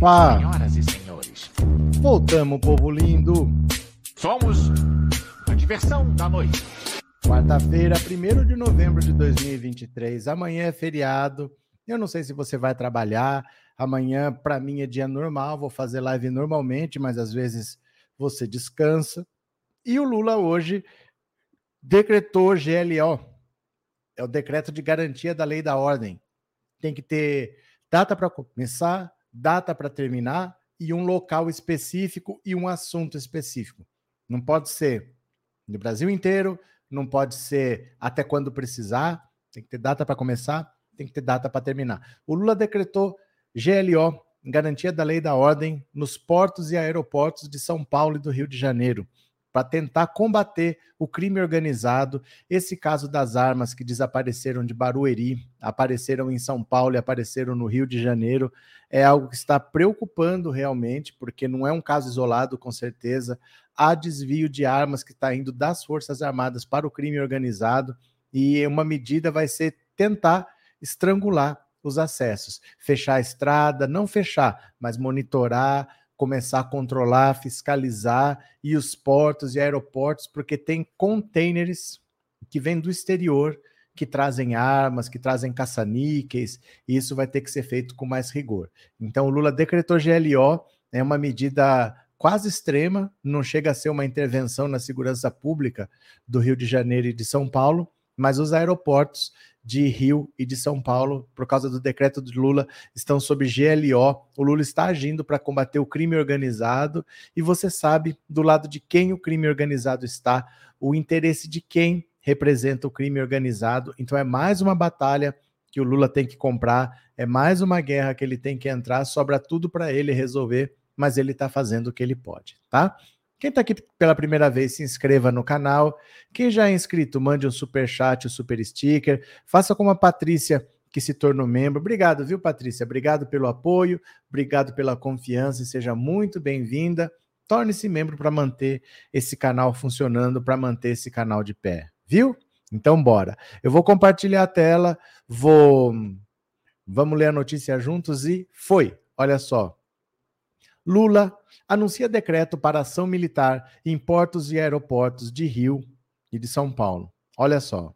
Opa. senhoras e senhores. Voltamos, povo lindo. Somos a diversão da noite. Quarta-feira, 1 de novembro de 2023. Amanhã é feriado. Eu não sei se você vai trabalhar. Amanhã, para mim, é dia normal. Vou fazer live normalmente, mas às vezes você descansa. E o Lula hoje decretou GLO. É o decreto de garantia da lei da ordem. Tem que ter data para começar, data para terminar e um local específico e um assunto específico. Não pode ser no Brasil inteiro, não pode ser até quando precisar, tem que ter data para começar, tem que ter data para terminar. O Lula decretou GLO, garantia da lei da ordem, nos portos e aeroportos de São Paulo e do Rio de Janeiro, para tentar combater o crime organizado. Esse caso das armas que desapareceram de Barueri, apareceram em São Paulo e apareceram no Rio de Janeiro, é algo que está preocupando realmente, porque não é um caso isolado, com certeza. Há desvio de armas que está indo das Forças Armadas para o crime organizado, e uma medida vai ser tentar estrangular os acessos. Fechar a estrada, não fechar, mas monitorar, começar a controlar, fiscalizar e os portos e aeroportos, porque tem containers que vêm do exterior que trazem armas, que trazem caça-níqueis, e isso vai ter que ser feito com mais rigor. Então, o Lula decretou GLO, é uma medida quase extrema, não chega a ser uma intervenção na segurança pública do Rio de Janeiro e de São Paulo, mas os aeroportos de Rio e de São Paulo, por causa do decreto de Lula, estão sob GLO. O Lula está agindo para combater o crime organizado e você sabe do lado de quem o crime organizado está, o interesse de quem representa o crime organizado. Então é mais uma batalha que o Lula tem que comprar, é mais uma guerra que ele tem que entrar, sobra tudo para ele resolver, mas ele está fazendo o que ele pode, tá? Quem está aqui pela primeira vez, se inscreva no canal. Quem já é inscrito, mande um super chat, um super sticker. Faça como a Patrícia, que se tornou membro. Obrigado, viu, Patrícia? Obrigado pelo apoio, obrigado pela confiança e seja muito bem-vinda. Torne-se membro para manter esse canal funcionando, para manter esse canal de pé, viu? Então, bora. Eu vou compartilhar a tela, vou. Vamos ler a notícia juntos e foi. Olha só. Lula anuncia decreto para ação militar em portos e aeroportos de Rio e de São Paulo. Olha só.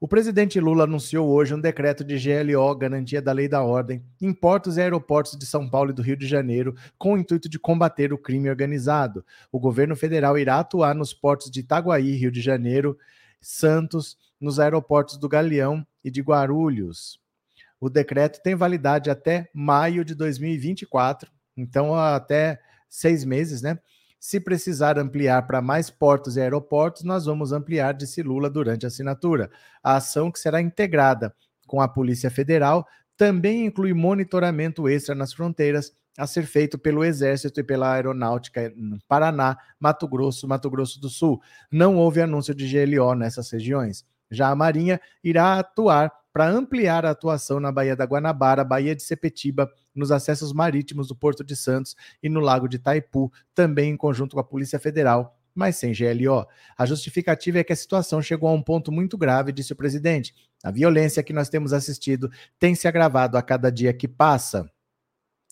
O presidente Lula anunciou hoje um decreto de GLO, garantia da lei da ordem, em portos e aeroportos de São Paulo e do Rio de Janeiro, com o intuito de combater o crime organizado. O governo federal irá atuar nos portos de Itaguaí, Rio de Janeiro, Santos, nos aeroportos do Galeão e de Guarulhos. O decreto tem validade até maio de 2024 então, até seis meses, né? Se precisar ampliar para mais portos e aeroportos, nós vamos ampliar, disse Lula durante a assinatura. A ação, que será integrada com a Polícia Federal, também inclui monitoramento extra nas fronteiras a ser feito pelo Exército e pela Aeronáutica no Paraná, Mato Grosso, Mato Grosso do Sul. Não houve anúncio de GLO nessas regiões. Já a Marinha irá atuar para ampliar a atuação na Baía da Guanabara, Baía de Sepetiba, nos acessos marítimos do Porto de Santos e no Lago de Itaipu, também em conjunto com a Polícia Federal, mas sem GLO. A justificativa é que a situação chegou a um ponto muito grave, disse o presidente. A violência que nós temos assistido tem se agravado a cada dia que passa.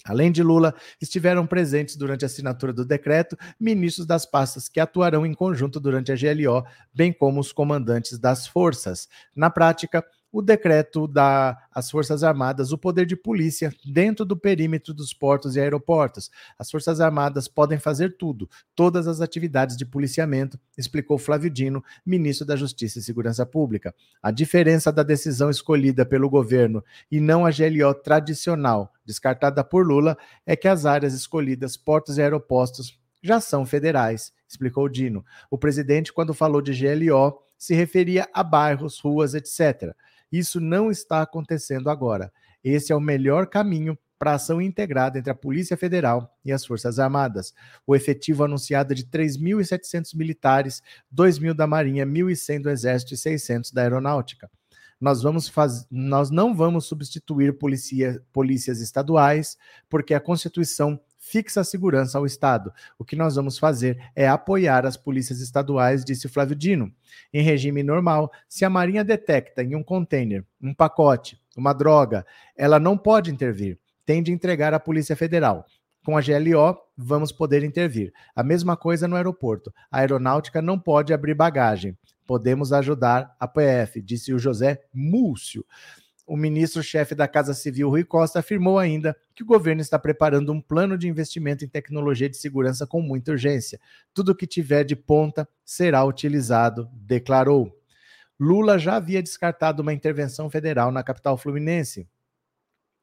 Além de Lula, estiveram presentes durante a assinatura do decreto ministros das pastas que atuarão em conjunto durante a GLO, bem como os comandantes das forças. Na prática, o decreto dá às Forças Armadas o poder de polícia dentro do perímetro dos portos e aeroportos. As Forças Armadas podem fazer tudo, todas as atividades de policiamento, explicou Flávio Dino, ministro da Justiça e Segurança Pública. A diferença da decisão escolhida pelo governo e não a GLO tradicional, descartada por Lula, é que as áreas escolhidas, portos e aeroportos, já são federais, explicou Dino. O presidente, quando falou de GLO, se referia a bairros, ruas, etc. Isso não está acontecendo agora. Esse é o melhor caminho para ação integrada entre a Polícia Federal e as Forças Armadas. O efetivo anunciado é de 3.700 militares, 2.000 da Marinha, 1.100 do Exército e 600 da Aeronáutica. Nós, vamos faz... Nós não vamos substituir policia... polícias estaduais, porque a Constituição fixa a segurança ao Estado. O que nós vamos fazer é apoiar as polícias estaduais, disse Flávio Dino. Em regime normal, se a Marinha detecta em um container, um pacote, uma droga, ela não pode intervir. tem de entregar à Polícia Federal. Com a GLO, vamos poder intervir. A mesma coisa no aeroporto. A aeronáutica não pode abrir bagagem. Podemos ajudar a PF, disse o José Múcio. O ministro-chefe da Casa Civil, Rui Costa, afirmou ainda que o governo está preparando um plano de investimento em tecnologia de segurança com muita urgência. Tudo que tiver de ponta será utilizado, declarou. Lula já havia descartado uma intervenção federal na capital fluminense.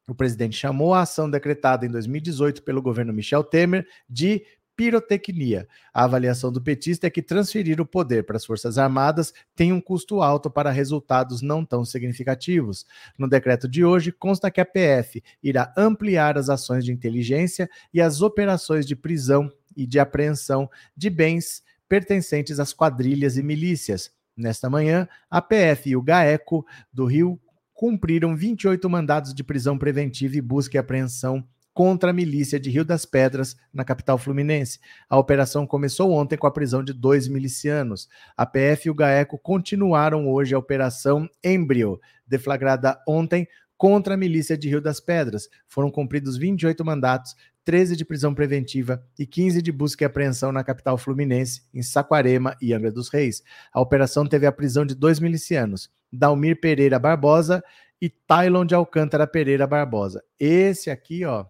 O presidente chamou a ação decretada em 2018 pelo governo Michel Temer de pirotecnia. A avaliação do petista é que transferir o poder para as Forças Armadas tem um custo alto para resultados não tão significativos. No decreto de hoje, consta que a PF irá ampliar as ações de inteligência e as operações de prisão e de apreensão de bens pertencentes às quadrilhas e milícias. Nesta manhã, a PF e o GAECO do Rio cumpriram 28 mandados de prisão preventiva e busca e apreensão contra a milícia de Rio das Pedras, na capital fluminense. A operação começou ontem com a prisão de dois milicianos. A PF e o GAECO continuaram hoje a operação Embrio, deflagrada ontem contra a milícia de Rio das Pedras. Foram cumpridos 28 mandatos, 13 de prisão preventiva e 15 de busca e apreensão na capital fluminense, em Saquarema e Angra dos Reis. A operação teve a prisão de dois milicianos, Dalmir Pereira Barbosa e Tylon de Alcântara Pereira Barbosa. Esse aqui, ó,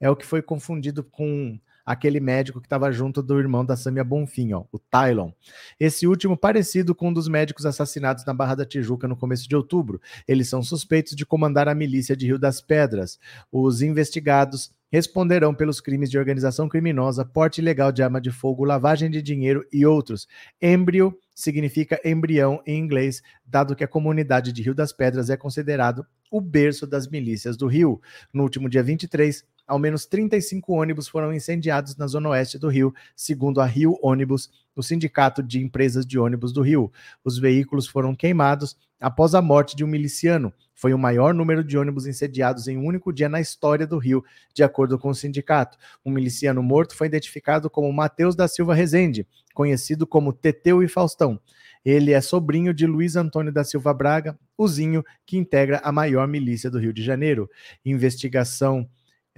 é o que foi confundido com aquele médico que estava junto do irmão da Samia Bonfim, ó, o Tylon. Esse último parecido com um dos médicos assassinados na Barra da Tijuca no começo de outubro. Eles são suspeitos de comandar a milícia de Rio das Pedras. Os investigados responderão pelos crimes de organização criminosa, porte ilegal de arma de fogo, lavagem de dinheiro e outros. Embrio significa embrião em inglês, dado que a comunidade de Rio das Pedras é considerado o berço das milícias do Rio. No último dia 23, ao menos 35 ônibus foram incendiados na zona oeste do Rio, segundo a Rio Ônibus, o Sindicato de Empresas de Ônibus do Rio. Os veículos foram queimados após a morte de um miliciano. Foi o maior número de ônibus incendiados em um único dia na história do Rio, de acordo com o sindicato. O miliciano morto foi identificado como Matheus da Silva Rezende, conhecido como Teteu e Faustão. Ele é sobrinho de Luiz Antônio da Silva Braga, o Zinho, que integra a maior milícia do Rio de Janeiro. Investigação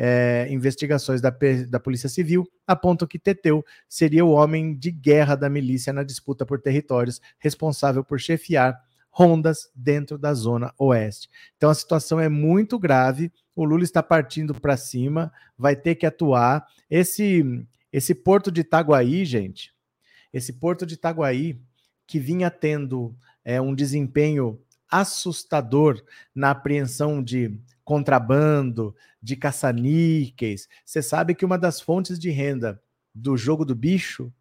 é, investigações da, da Polícia Civil apontam que Teteu seria o homem de guerra da milícia na disputa por territórios, responsável por chefiar rondas dentro da zona oeste. Então a situação é muito grave. O Lula está partindo para cima, vai ter que atuar. Esse esse porto de Itaguaí, gente, esse porto de Itaguaí que vinha tendo é, um desempenho assustador na apreensão de contrabando, de caça-níqueis. Você sabe que uma das fontes de renda do jogo do bicho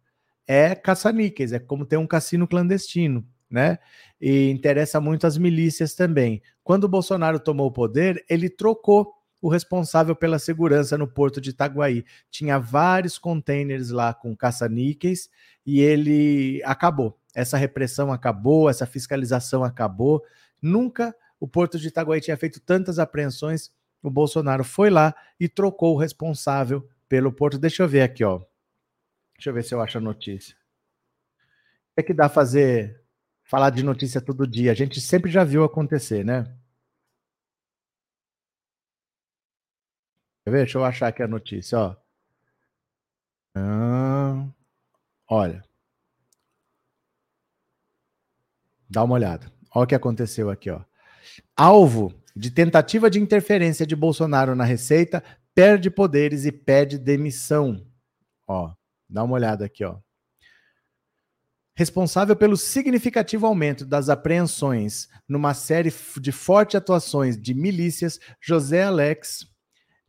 é caça-níqueis, é como ter um cassino clandestino, né? E interessa muito as milícias também. Quando o Bolsonaro tomou o poder, ele trocou o responsável pela segurança no porto de Itaguaí. Tinha vários containers lá com caça-níqueis e ele acabou. Essa repressão acabou, essa fiscalização acabou. Nunca o porto de Itaguaí tinha feito tantas apreensões o Bolsonaro foi lá e trocou o responsável pelo Porto. Deixa eu ver aqui, ó. Deixa eu ver se eu acho a notícia. É que dá fazer falar de notícia todo dia. A gente sempre já viu acontecer, né? Quer ver? Deixa eu achar aqui a notícia, ó. Ah, olha. Dá uma olhada. Olha o que aconteceu aqui, ó. Alvo de tentativa de interferência de Bolsonaro na Receita, perde poderes e pede demissão. Ó, dá uma olhada aqui, ó. Responsável pelo significativo aumento das apreensões numa série de fortes atuações de milícias, José Alex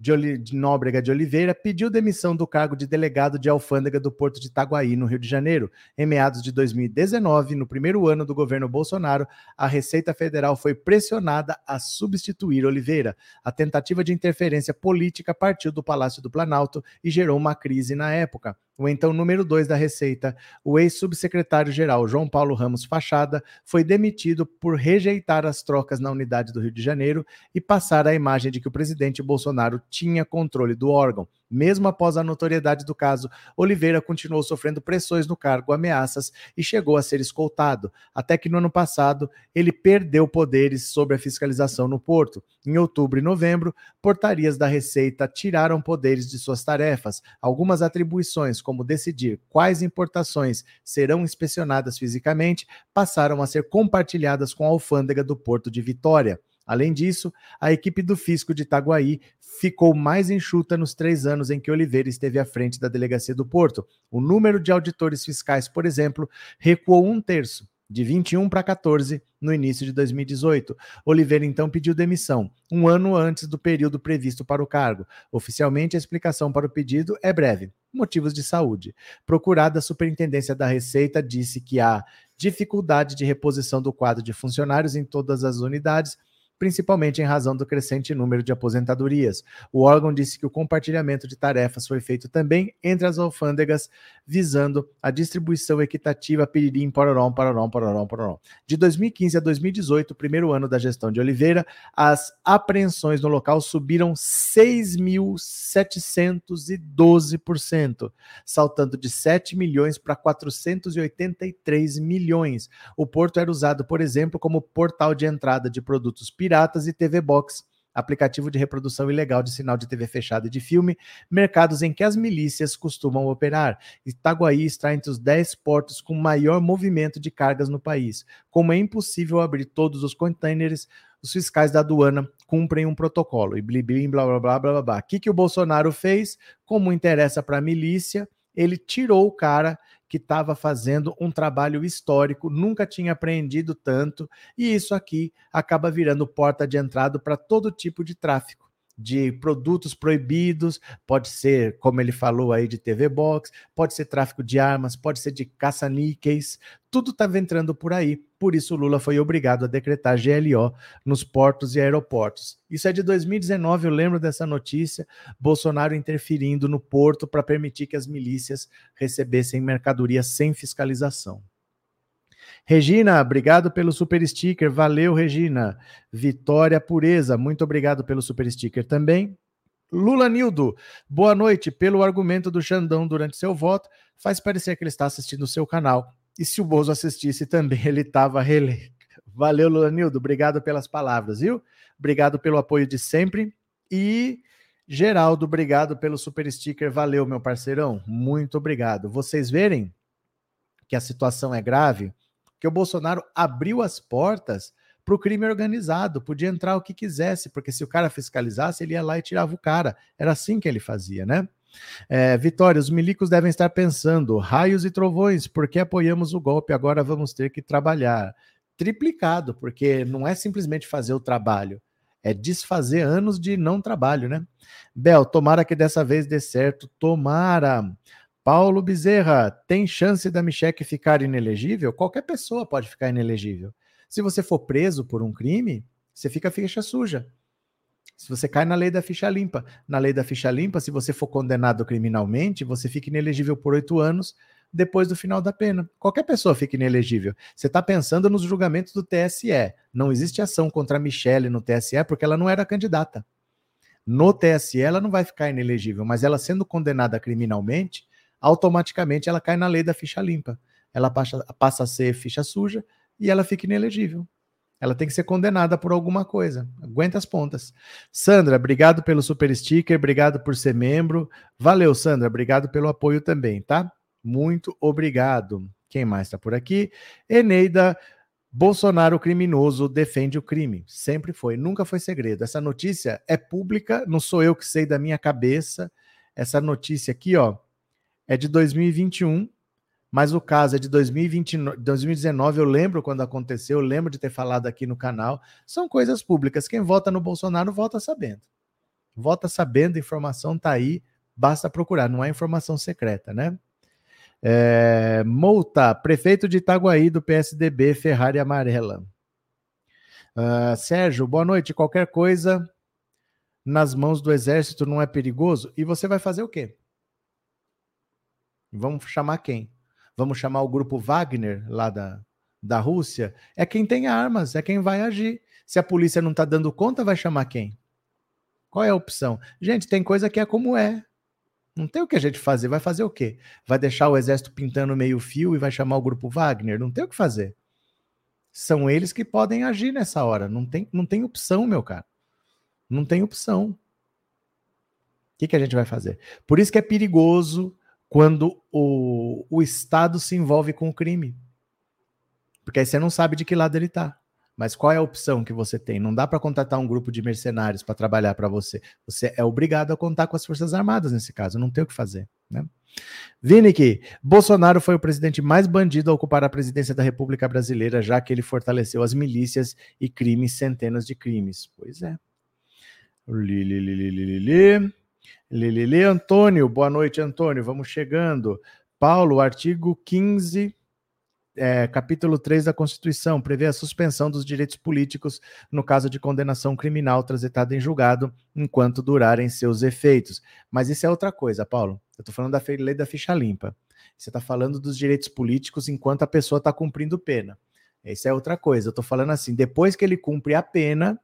de, de Nóbrega de Oliveira pediu demissão do cargo de delegado de alfândega do Porto de Itaguaí, no Rio de Janeiro. Em meados de 2019, no primeiro ano do governo Bolsonaro, a Receita Federal foi pressionada a substituir Oliveira. A tentativa de interferência política partiu do Palácio do Planalto e gerou uma crise na época o então número 2 da Receita, o ex-subsecretário-geral João Paulo Ramos Fachada, foi demitido por rejeitar as trocas na unidade do Rio de Janeiro e passar a imagem de que o presidente Bolsonaro tinha controle do órgão. Mesmo após a notoriedade do caso, Oliveira continuou sofrendo pressões no cargo, ameaças e chegou a ser escoltado, até que no ano passado ele perdeu poderes sobre a fiscalização no porto. Em outubro e novembro, portarias da Receita tiraram poderes de suas tarefas. Algumas atribuições, como decidir quais importações serão inspecionadas fisicamente, passaram a ser compartilhadas com a alfândega do Porto de Vitória. Além disso, a equipe do fisco de Itaguaí ficou mais enxuta nos três anos em que Oliveira esteve à frente da delegacia do Porto. O número de auditores fiscais, por exemplo, recuou um terço, de 21 para 14 no início de 2018. Oliveira então pediu demissão, um ano antes do período previsto para o cargo. Oficialmente, a explicação para o pedido é breve: motivos de saúde. Procurada a Superintendência da Receita disse que há dificuldade de reposição do quadro de funcionários em todas as unidades principalmente em razão do crescente número de aposentadorias. O órgão disse que o compartilhamento de tarefas foi feito também entre as alfândegas, visando a distribuição equitativa piririm, pororó, pororó, pororó, pororó. De 2015 a 2018, primeiro ano da gestão de Oliveira, as apreensões no local subiram 6.712%, saltando de 7 milhões para 483 milhões. O porto era usado, por exemplo, como portal de entrada de produtos piratas piratas e TV Box, aplicativo de reprodução ilegal de sinal de TV fechada e de filme, mercados em que as milícias costumam operar. Itaguaí está entre os 10 portos com maior movimento de cargas no país. Como é impossível abrir todos os containers, os fiscais da aduana cumprem um protocolo. E blá blá blá blá blá blá. O que, que o Bolsonaro fez? Como interessa para a milícia, ele tirou o cara que estava fazendo um trabalho histórico, nunca tinha apreendido tanto, e isso aqui acaba virando porta de entrada para todo tipo de tráfico de produtos proibidos, pode ser, como ele falou aí, de TV Box, pode ser tráfico de armas, pode ser de caça-níqueis, tudo estava entrando por aí. Por isso, Lula foi obrigado a decretar GLO nos portos e aeroportos. Isso é de 2019, eu lembro dessa notícia. Bolsonaro interferindo no porto para permitir que as milícias recebessem mercadoria sem fiscalização. Regina, obrigado pelo super sticker. Valeu, Regina. Vitória Pureza, muito obrigado pelo super sticker também. Lula Nildo, boa noite. Pelo argumento do Xandão durante seu voto, faz parecer que ele está assistindo o seu canal. E se o Bozo assistisse também, ele estava reeleito. Valeu, Lula Nildo. Obrigado pelas palavras, viu? Obrigado pelo apoio de sempre. E Geraldo, obrigado pelo super sticker. Valeu, meu parceirão. Muito obrigado. Vocês verem que a situação é grave, que o Bolsonaro abriu as portas para o crime organizado, podia entrar o que quisesse, porque se o cara fiscalizasse, ele ia lá e tirava o cara. Era assim que ele fazia, né? É, Vitória, os milicos devem estar pensando: raios e trovões, porque apoiamos o golpe, agora vamos ter que trabalhar. Triplicado, porque não é simplesmente fazer o trabalho, é desfazer anos de não trabalho, né? Bel, tomara que dessa vez dê certo, tomara. Paulo Bezerra, tem chance da Micheque ficar inelegível? Qualquer pessoa pode ficar inelegível. Se você for preso por um crime, você fica ficha suja. Se você cai na lei da ficha limpa. Na lei da ficha limpa, se você for condenado criminalmente, você fica inelegível por oito anos depois do final da pena. Qualquer pessoa fica inelegível. Você está pensando nos julgamentos do TSE. Não existe ação contra a Michelle no TSE porque ela não era candidata. No TSE, ela não vai ficar inelegível, mas ela sendo condenada criminalmente, automaticamente ela cai na lei da ficha limpa. Ela passa, passa a ser ficha suja e ela fica inelegível. Ela tem que ser condenada por alguma coisa. Aguenta as pontas. Sandra, obrigado pelo super sticker, obrigado por ser membro. Valeu, Sandra, obrigado pelo apoio também, tá? Muito obrigado. Quem mais está por aqui? Eneida, Bolsonaro criminoso defende o crime. Sempre foi, nunca foi segredo. Essa notícia é pública, não sou eu que sei da minha cabeça. Essa notícia aqui, ó, é de 2021, mas o caso é de 2020, 2019. Eu lembro quando aconteceu, eu lembro de ter falado aqui no canal. São coisas públicas. Quem vota no Bolsonaro vota sabendo. Vota sabendo, a informação está aí, basta procurar, não é informação secreta, né? É, Multa, prefeito de Itaguaí do PSDB, Ferrari Amarela. Uh, Sérgio, boa noite. Qualquer coisa nas mãos do exército não é perigoso? E você vai fazer o quê? Vamos chamar quem? Vamos chamar o grupo Wagner lá da, da Rússia? É quem tem armas, é quem vai agir. Se a polícia não está dando conta, vai chamar quem? Qual é a opção? Gente, tem coisa que é como é. Não tem o que a gente fazer. Vai fazer o quê? Vai deixar o exército pintando meio fio e vai chamar o grupo Wagner? Não tem o que fazer. São eles que podem agir nessa hora. Não tem, não tem opção, meu cara. Não tem opção. O que, que a gente vai fazer? Por isso que é perigoso quando o, o Estado se envolve com o crime. Porque aí você não sabe de que lado ele está. Mas qual é a opção que você tem? Não dá para contratar um grupo de mercenários para trabalhar para você. Você é obrigado a contar com as Forças Armadas nesse caso, não tem o que fazer. Né? Vinick, Bolsonaro foi o presidente mais bandido a ocupar a presidência da República Brasileira, já que ele fortaleceu as milícias e crimes, centenas de crimes. Pois é. Lili, Lili, Lili, Lili, Antônio, boa noite, Antônio. Vamos chegando. Paulo, artigo 15 é, capítulo 3 da Constituição prevê a suspensão dos direitos políticos no caso de condenação criminal transitada em julgado, enquanto durarem seus efeitos. Mas isso é outra coisa, Paulo. Eu estou falando da lei da ficha limpa. Você está falando dos direitos políticos enquanto a pessoa está cumprindo pena. Isso é outra coisa. Eu estou falando assim: depois que ele cumpre a pena,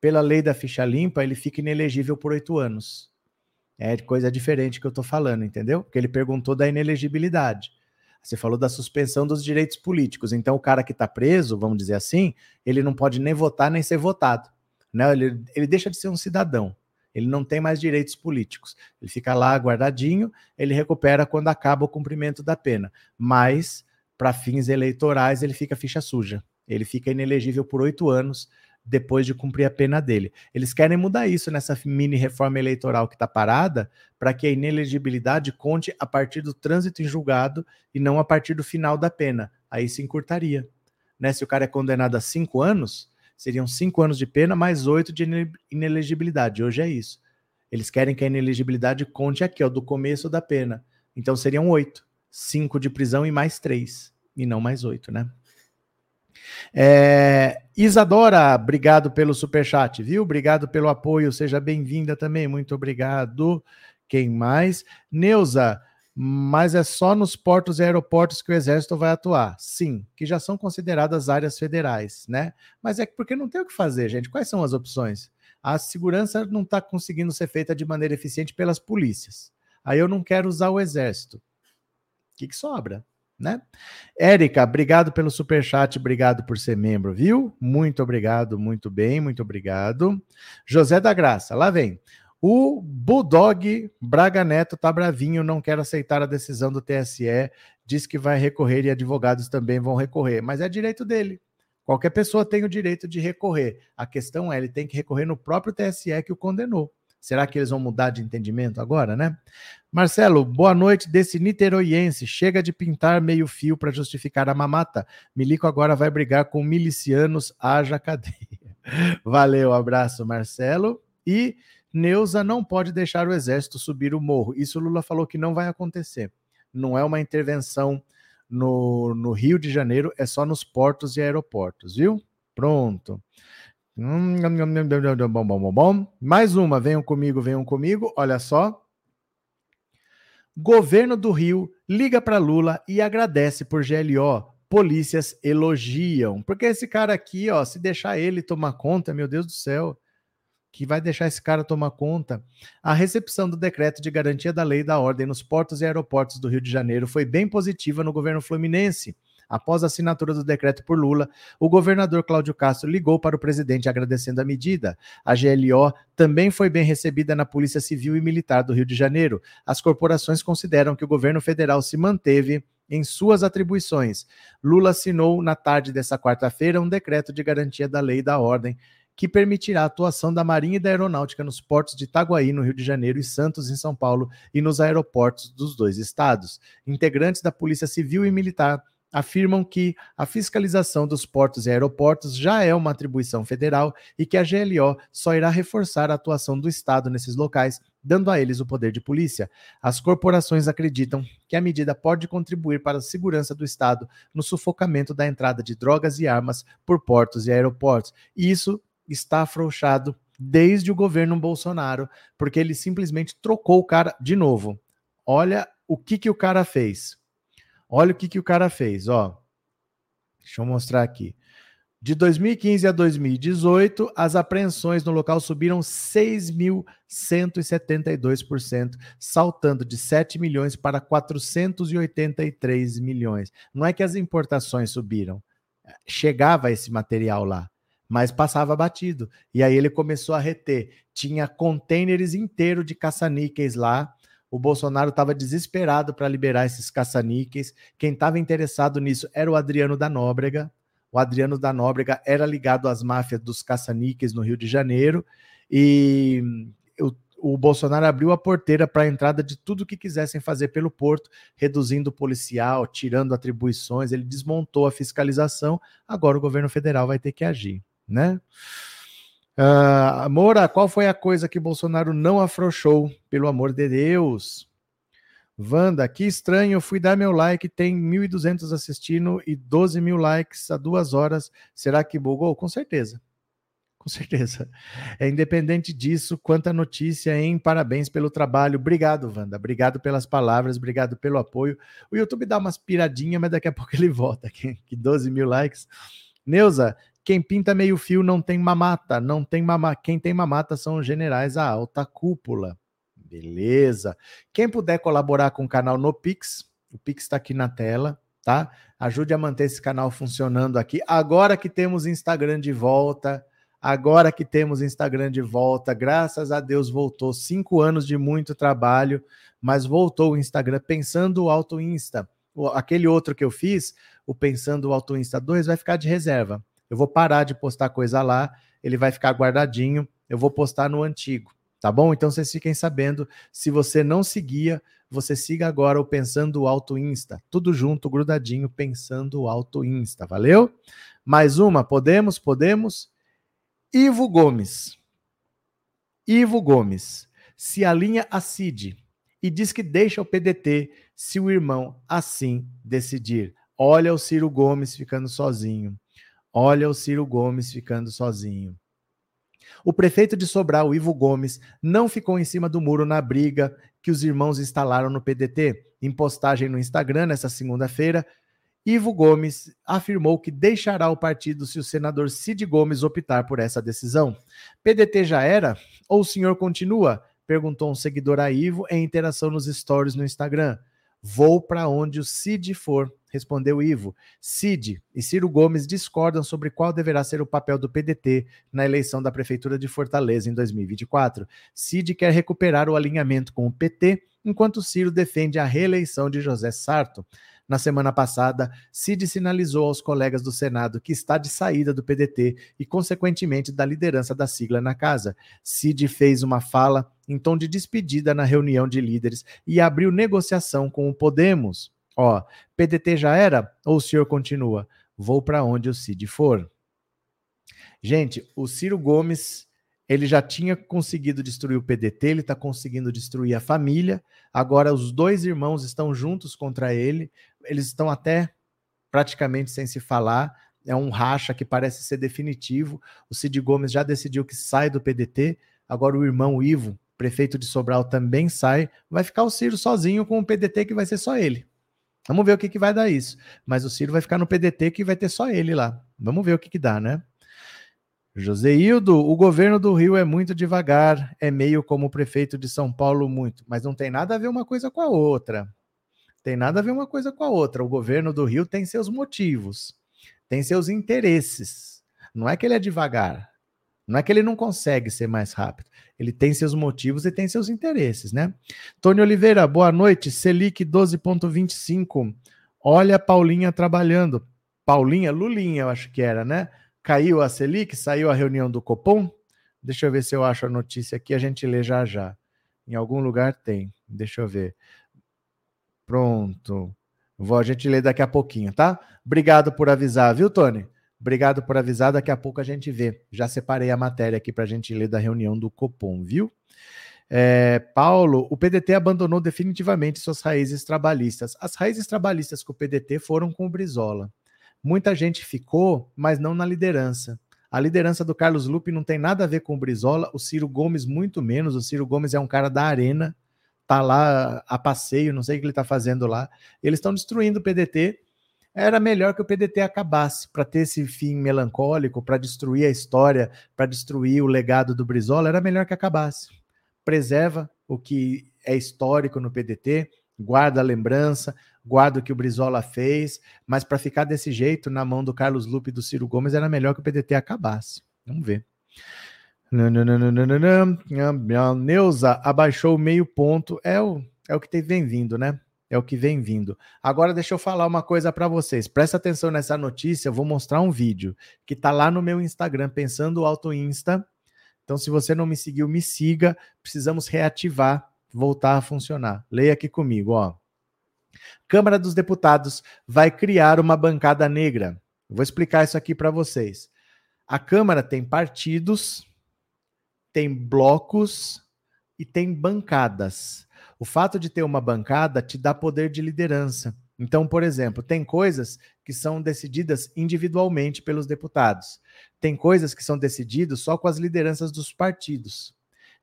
pela lei da ficha limpa, ele fica inelegível por oito anos. É coisa diferente que eu estou falando, entendeu? Porque ele perguntou da inelegibilidade. Você falou da suspensão dos direitos políticos. Então, o cara que está preso, vamos dizer assim, ele não pode nem votar nem ser votado. Né? Ele, ele deixa de ser um cidadão. Ele não tem mais direitos políticos. Ele fica lá guardadinho, ele recupera quando acaba o cumprimento da pena. Mas, para fins eleitorais, ele fica ficha suja. Ele fica inelegível por oito anos depois de cumprir a pena dele. Eles querem mudar isso nessa mini reforma eleitoral que está parada, para que a inelegibilidade conte a partir do trânsito em julgado e não a partir do final da pena. Aí se encurtaria. Né? Se o cara é condenado a cinco anos, seriam cinco anos de pena mais oito de inelegibilidade. Hoje é isso. Eles querem que a inelegibilidade conte aqui, ó, do começo da pena. Então seriam oito. Cinco de prisão e mais três. E não mais oito, né? É, Isadora, obrigado pelo superchat, viu? Obrigado pelo apoio, seja bem-vinda também, muito obrigado. Quem mais? Neuza, mas é só nos portos e aeroportos que o Exército vai atuar. Sim, que já são consideradas áreas federais, né? Mas é porque não tem o que fazer, gente. Quais são as opções? A segurança não está conseguindo ser feita de maneira eficiente pelas polícias. Aí eu não quero usar o Exército. O que, que sobra? Né? Érica, obrigado pelo super chat, obrigado por ser membro, viu? Muito obrigado, muito bem, muito obrigado. José da Graça, lá vem. O Bulldog Braga Neto tá bravinho, não quer aceitar a decisão do TSE, diz que vai recorrer e advogados também vão recorrer, mas é direito dele. Qualquer pessoa tem o direito de recorrer. A questão é, ele tem que recorrer no próprio TSE que o condenou. Será que eles vão mudar de entendimento agora, né? Marcelo, boa noite desse niteroiense. Chega de pintar meio fio para justificar a mamata. Milico agora vai brigar com milicianos, haja cadeia. Valeu, abraço, Marcelo. E Neuza não pode deixar o exército subir o morro. Isso Lula falou que não vai acontecer. Não é uma intervenção no, no Rio de Janeiro, é só nos portos e aeroportos, viu? Pronto. Hum, bom, bom, bom, bom. Mais uma, venham comigo, venham comigo. Olha só. Governo do Rio liga para Lula e agradece por GLO. Polícias elogiam. Porque esse cara aqui, ó, se deixar ele tomar conta, meu Deus do céu, que vai deixar esse cara tomar conta. A recepção do decreto de garantia da lei e da ordem nos portos e aeroportos do Rio de Janeiro foi bem positiva no governo fluminense. Após a assinatura do decreto por Lula, o governador Cláudio Castro ligou para o presidente agradecendo a medida. A GLO também foi bem recebida na Polícia Civil e Militar do Rio de Janeiro. As corporações consideram que o governo federal se manteve em suas atribuições. Lula assinou na tarde dessa quarta-feira um decreto de garantia da lei e da ordem que permitirá a atuação da Marinha e da Aeronáutica nos portos de Itaguaí, no Rio de Janeiro, e Santos, em São Paulo, e nos aeroportos dos dois estados. Integrantes da Polícia Civil e Militar afirmam que a fiscalização dos portos e aeroportos já é uma atribuição federal e que a GLO só irá reforçar a atuação do Estado nesses locais, dando a eles o poder de polícia. As corporações acreditam que a medida pode contribuir para a segurança do Estado no sufocamento da entrada de drogas e armas por portos e aeroportos. E isso está afrouxado desde o governo Bolsonaro, porque ele simplesmente trocou o cara de novo. Olha o que, que o cara fez Olha o que, que o cara fez, ó. Deixa eu mostrar aqui. De 2015 a 2018, as apreensões no local subiram 6.172%, saltando de 7 milhões para 483 milhões. Não é que as importações subiram, chegava esse material lá, mas passava batido. E aí ele começou a reter. Tinha containers inteiros de caça-níqueis lá. O Bolsonaro estava desesperado para liberar esses caça-níqueis. Quem estava interessado nisso era o Adriano da Nóbrega o Adriano da Nóbrega era ligado às máfias dos caça-níqueis no Rio de Janeiro e o, o Bolsonaro abriu a porteira para a entrada de tudo que quisessem fazer pelo porto, reduzindo o policial, tirando atribuições, ele desmontou a fiscalização, agora o governo federal vai ter que agir, né? Uh, Moura, qual foi a coisa que Bolsonaro não afrouxou? Pelo amor de Deus. Wanda, que estranho, fui dar meu like, tem 1.200 assistindo e 12 mil likes a duas horas. Será que bugou? Com certeza. Com certeza. É independente disso, quanta notícia, hein? Parabéns pelo trabalho. Obrigado, Wanda. Obrigado pelas palavras, obrigado pelo apoio. O YouTube dá umas piradinhas, mas daqui a pouco ele volta. Que 12 mil likes. Neuza, quem pinta meio fio não tem mamata. Não tem mamata. Quem tem mamata são os generais a alta cúpula. Beleza. Quem puder colaborar com o canal no Pix, o Pix está aqui na tela, tá? Ajude a manter esse canal funcionando aqui. Agora que temos Instagram de volta, agora que temos Instagram de volta, graças a Deus voltou. Cinco anos de muito trabalho, mas voltou o Instagram pensando o Auto Insta. Aquele outro que eu fiz, o Pensando o Auto Insta 2, vai ficar de reserva. Eu vou parar de postar coisa lá, ele vai ficar guardadinho. Eu vou postar no antigo. Tá bom? Então vocês fiquem sabendo. Se você não seguia, você siga agora o Pensando Alto Insta. Tudo junto, grudadinho, Pensando Alto Insta. Valeu? Mais uma, podemos? Podemos? Ivo Gomes. Ivo Gomes se alinha a CID e diz que deixa o PDT se o irmão assim decidir. Olha o Ciro Gomes ficando sozinho. Olha o Ciro Gomes ficando sozinho. O prefeito de Sobral, Ivo Gomes, não ficou em cima do muro na briga que os irmãos instalaram no PDT. Em postagem no Instagram, nessa segunda-feira, Ivo Gomes afirmou que deixará o partido se o senador Cid Gomes optar por essa decisão. PDT já era? Ou o senhor continua? Perguntou um seguidor a Ivo em interação nos stories no Instagram. Vou para onde o Cid for, respondeu Ivo. Cid e Ciro Gomes discordam sobre qual deverá ser o papel do PDT na eleição da Prefeitura de Fortaleza em 2024. Cid quer recuperar o alinhamento com o PT, enquanto Ciro defende a reeleição de José Sarto. Na semana passada, Cid sinalizou aos colegas do Senado que está de saída do PDT e, consequentemente, da liderança da sigla na casa. Cid fez uma fala em tom de despedida na reunião de líderes e abriu negociação com o Podemos. Ó, PDT já era ou o senhor continua? Vou para onde o Cid for. Gente, o Ciro Gomes ele já tinha conseguido destruir o PDT, ele está conseguindo destruir a família. Agora os dois irmãos estão juntos contra ele. Eles estão até praticamente sem se falar. É um racha que parece ser definitivo. O Cid Gomes já decidiu que sai do PDT. Agora o irmão Ivo, prefeito de Sobral, também sai. Vai ficar o Ciro sozinho com o PDT que vai ser só ele. Vamos ver o que, que vai dar isso. Mas o Ciro vai ficar no PDT que vai ter só ele lá. Vamos ver o que, que dá, né? Joseildo, o governo do Rio é muito devagar, é meio como o prefeito de São Paulo, muito, mas não tem nada a ver uma coisa com a outra. Tem nada a ver uma coisa com a outra. O governo do Rio tem seus motivos, tem seus interesses. Não é que ele é devagar, não é que ele não consegue ser mais rápido. Ele tem seus motivos e tem seus interesses, né? Tony Oliveira, boa noite. Selic 12,25. Olha a Paulinha trabalhando. Paulinha, Lulinha, eu acho que era, né? Caiu a Selic, saiu a reunião do Copom. Deixa eu ver se eu acho a notícia aqui, a gente lê já já. Em algum lugar tem. Deixa eu ver. Pronto. Vou a gente ler daqui a pouquinho, tá? Obrigado por avisar, viu, Tony? Obrigado por avisar, daqui a pouco a gente vê. Já separei a matéria aqui para a gente ler da reunião do Copom, viu? É, Paulo, o PDT abandonou definitivamente suas raízes trabalhistas. As raízes trabalhistas com o PDT foram com o Brizola. Muita gente ficou, mas não na liderança. A liderança do Carlos Lupe não tem nada a ver com o Brizola, o Ciro Gomes muito menos. O Ciro Gomes é um cara da arena, tá lá a passeio, não sei o que ele está fazendo lá. Eles estão destruindo o PDT. Era melhor que o PDT acabasse para ter esse fim melancólico, para destruir a história, para destruir o legado do Brizola, era melhor que acabasse. Preserva o que é histórico no PDT, guarda a lembrança, guarda o que o Brizola fez, mas para ficar desse jeito na mão do Carlos Lupe e do Ciro Gomes era melhor que o PDT acabasse. Vamos ver. Neuza abaixou meio ponto. É o, é o que tem vindo, né? É o que vem vindo. Agora deixa eu falar uma coisa para vocês. Presta atenção nessa notícia. Eu vou mostrar um vídeo que tá lá no meu Instagram, Pensando Auto Insta. Então, se você não me seguiu, me siga. Precisamos reativar, voltar a funcionar. Leia aqui comigo, ó. Câmara dos Deputados vai criar uma bancada negra. vou explicar isso aqui para vocês. A Câmara tem partidos, tem blocos e tem bancadas. O fato de ter uma bancada te dá poder de liderança. Então, por exemplo, tem coisas que são decididas individualmente pelos deputados. Tem coisas que são decididas só com as lideranças dos partidos.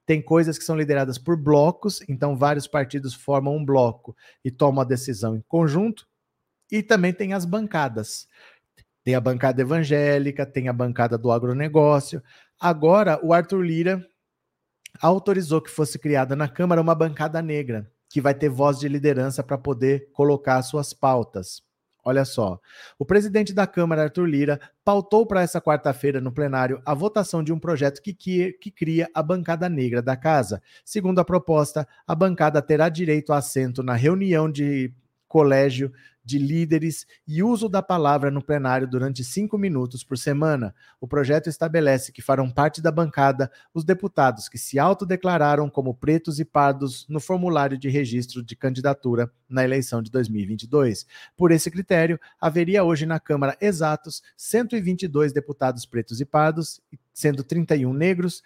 Tem coisas que são lideradas por blocos, então vários partidos formam um bloco e tomam a decisão em conjunto. E também tem as bancadas. Tem a bancada evangélica, tem a bancada do agronegócio. Agora, o Arthur Lira autorizou que fosse criada na Câmara uma bancada negra, que vai ter voz de liderança para poder colocar suas pautas. Olha só, o presidente da Câmara, Arthur Lira, pautou para essa quarta-feira no plenário a votação de um projeto que, que, que, cria a bancada negra da casa. Segundo a proposta, a bancada terá direito a assento na reunião de colégio de líderes e uso da palavra no plenário durante cinco minutos por semana. O projeto estabelece que farão parte da bancada os deputados que se autodeclararam como pretos e pardos no formulário de registro de candidatura na eleição de 2022. Por esse critério, haveria hoje na Câmara exatos 122 deputados pretos e pardos, sendo 31 negros,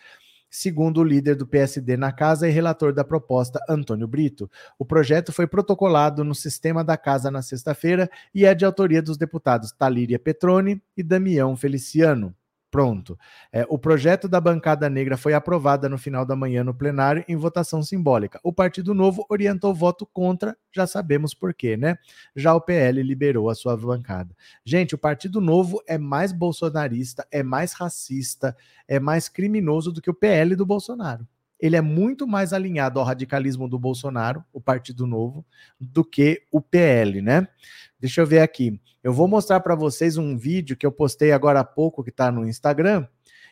segundo o líder do PSD na casa e relator da proposta, Antônio Brito. O projeto foi protocolado no sistema da casa na sexta-feira e é de autoria dos deputados Talíria Petroni e Damião Feliciano. Pronto. É, o projeto da bancada negra foi aprovado no final da manhã no plenário em votação simbólica. O Partido Novo orientou voto contra, já sabemos por quê, né? Já o PL liberou a sua bancada. Gente, o Partido Novo é mais bolsonarista, é mais racista, é mais criminoso do que o PL do Bolsonaro. Ele é muito mais alinhado ao radicalismo do Bolsonaro, o Partido Novo, do que o PL, né? Deixa eu ver aqui. Eu vou mostrar para vocês um vídeo que eu postei agora há pouco, que está no Instagram,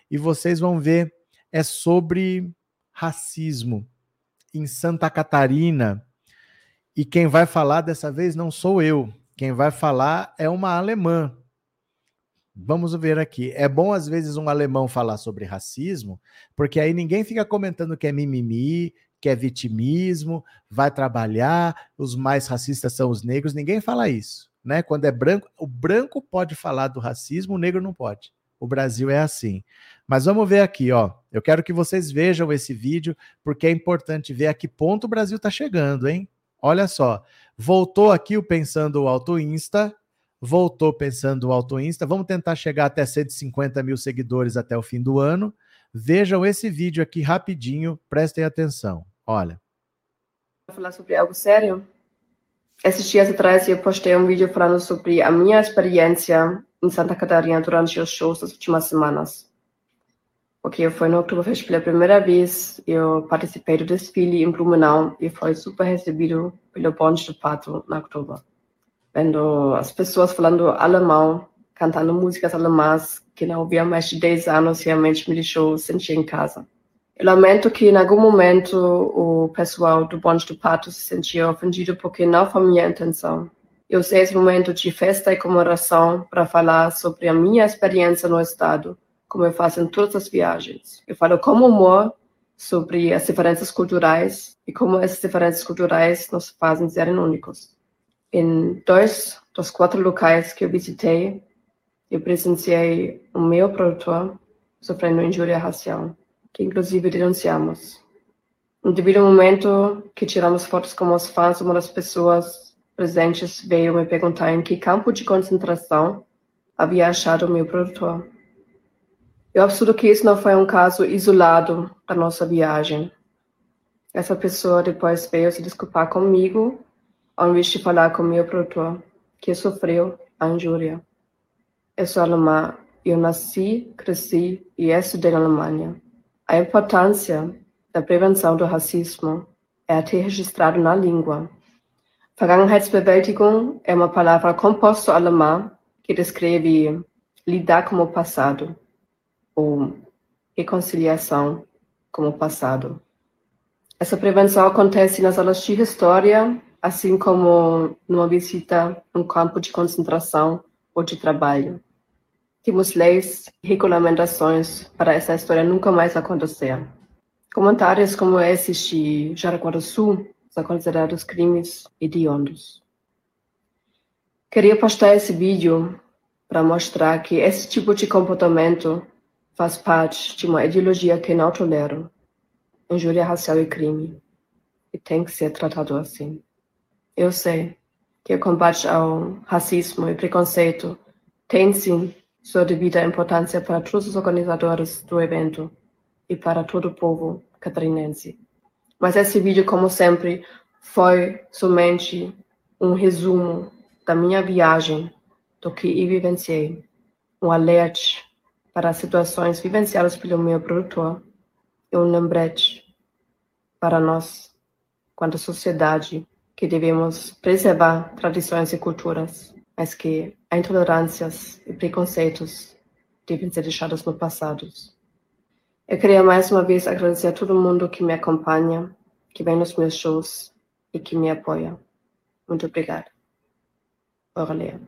e vocês vão ver. É sobre racismo em Santa Catarina. E quem vai falar dessa vez não sou eu. Quem vai falar é uma alemã. Vamos ver aqui. É bom, às vezes, um alemão falar sobre racismo, porque aí ninguém fica comentando que é mimimi, que é vitimismo, vai trabalhar, os mais racistas são os negros, ninguém fala isso, né? Quando é branco, o branco pode falar do racismo, o negro não pode. O Brasil é assim. Mas vamos ver aqui, ó. Eu quero que vocês vejam esse vídeo, porque é importante ver a que ponto o Brasil está chegando, hein? Olha só. Voltou aqui o Pensando Alto Insta, voltou pensando o Alto Insta. Vamos tentar chegar até 150 mil seguidores até o fim do ano. Vejam esse vídeo aqui rapidinho, prestem atenção. Olha. Vou falar sobre algo sério. Esses dias atrás eu postei um vídeo falando sobre a minha experiência em Santa Catarina durante os shows das últimas semanas. Porque eu fui no Oktoberfest pela primeira vez, eu participei do desfile em Blumenau e foi super recebido pelo bonde do Pato na outubro. Vendo as pessoas falando alemão, cantando músicas alemãs que não ouvia mais de 10 anos, realmente me deixou sentir em casa. Eu lamento que em algum momento o pessoal do Bonde do Pato se sentiu ofendido porque não foi minha intenção. Eu usei esse momento de festa e comemoração para falar sobre a minha experiência no Estado, como eu faço em todas as viagens. Eu falo com humor sobre as diferenças culturais e como essas diferenças culturais nos fazem serem únicos. Em dois dos quatro locais que eu visitei, eu presenciei o meu produtor sofrendo injúria racial que inclusive denunciamos. No devido momento que tiramos fotos com os fãs, uma das pessoas presentes veio me perguntar em que campo de concentração havia achado meu produtor. Eu absurdo que isso não foi um caso isolado da nossa viagem. Essa pessoa depois veio se desculpar comigo, ao invés de falar com meu produtor, que sofreu a injúria. Eu sou alemã, eu nasci, cresci e estudei na Alemanha. A importância da prevenção do racismo é até registrado na língua. Vergangenheitsbewältigung é uma palavra composta alemã que descreve lidar com o passado, ou reconciliação com o passado. Essa prevenção acontece nas aulas de história, assim como numa visita a um campo de concentração ou de trabalho. Temos leis e regulamentações para essa história nunca mais acontecer. Comentários como esses de Jaraguá do Sul são considerados crimes hediondos. Queria postar esse vídeo para mostrar que esse tipo de comportamento faz parte de uma ideologia que não tolero. Injúria racial e crime. E tem que ser tratado assim. Eu sei que o combate ao racismo e preconceito tem sim sua devida importância para todos os organizadores do evento e para todo o povo catarinense. Mas esse vídeo, como sempre, foi somente um resumo da minha viagem, do que vivenciei, um alerta para as situações vivenciadas pelo meu produtor e um lembrete para nós, quanto sociedade, que devemos preservar tradições e culturas, mas que intolerâncias e preconceitos devem ser deixados no passado. Eu queria mais uma vez agradecer a todo mundo que me acompanha, que vem nos meus shows e que me apoia. Muito obrigada. Orleia.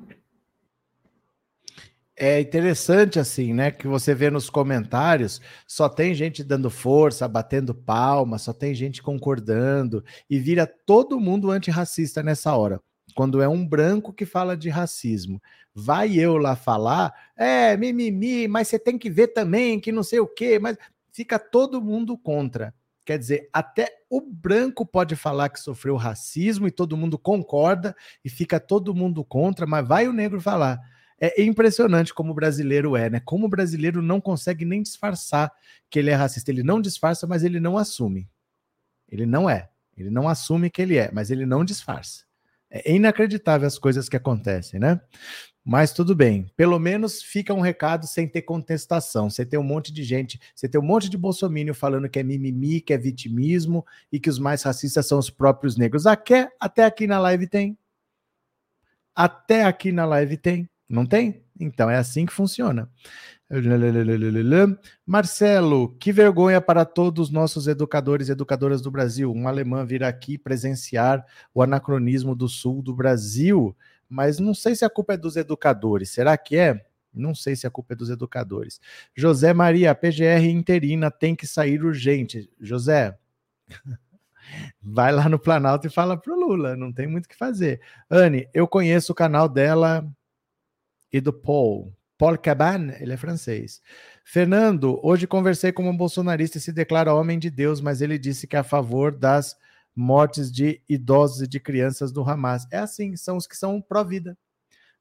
É interessante assim, né? Que você vê nos comentários, só tem gente dando força, batendo palma, só tem gente concordando e vira todo mundo antirracista nessa hora. Quando é um branco que fala de racismo, vai eu lá falar, é mimimi, mas você tem que ver também que não sei o quê, mas fica todo mundo contra. Quer dizer, até o branco pode falar que sofreu racismo e todo mundo concorda e fica todo mundo contra, mas vai o negro falar. É impressionante como o brasileiro é, né? Como o brasileiro não consegue nem disfarçar que ele é racista. Ele não disfarça, mas ele não assume. Ele não é. Ele não assume que ele é, mas ele não disfarça. É inacreditável as coisas que acontecem, né? Mas tudo bem. Pelo menos fica um recado sem ter contestação. Você tem um monte de gente, você tem um monte de bolsomínio falando que é mimimi, que é vitimismo e que os mais racistas são os próprios negros. Até, até aqui na live tem. Até aqui na live tem. Não tem? Então é assim que funciona. Marcelo, que vergonha para todos os nossos educadores e educadoras do Brasil. Um alemão vir aqui presenciar o anacronismo do sul do Brasil. Mas não sei se a culpa é dos educadores. Será que é? Não sei se a culpa é dos educadores. José Maria, PGR interina tem que sair urgente. José, vai lá no Planalto e fala pro Lula, não tem muito o que fazer. Anne, eu conheço o canal dela e do Paul. Paul Caban, ele é francês. Fernando, hoje conversei com um bolsonarista e se declara homem de Deus, mas ele disse que é a favor das mortes de idosos e de crianças do Hamas. É assim, são os que são pró-vida.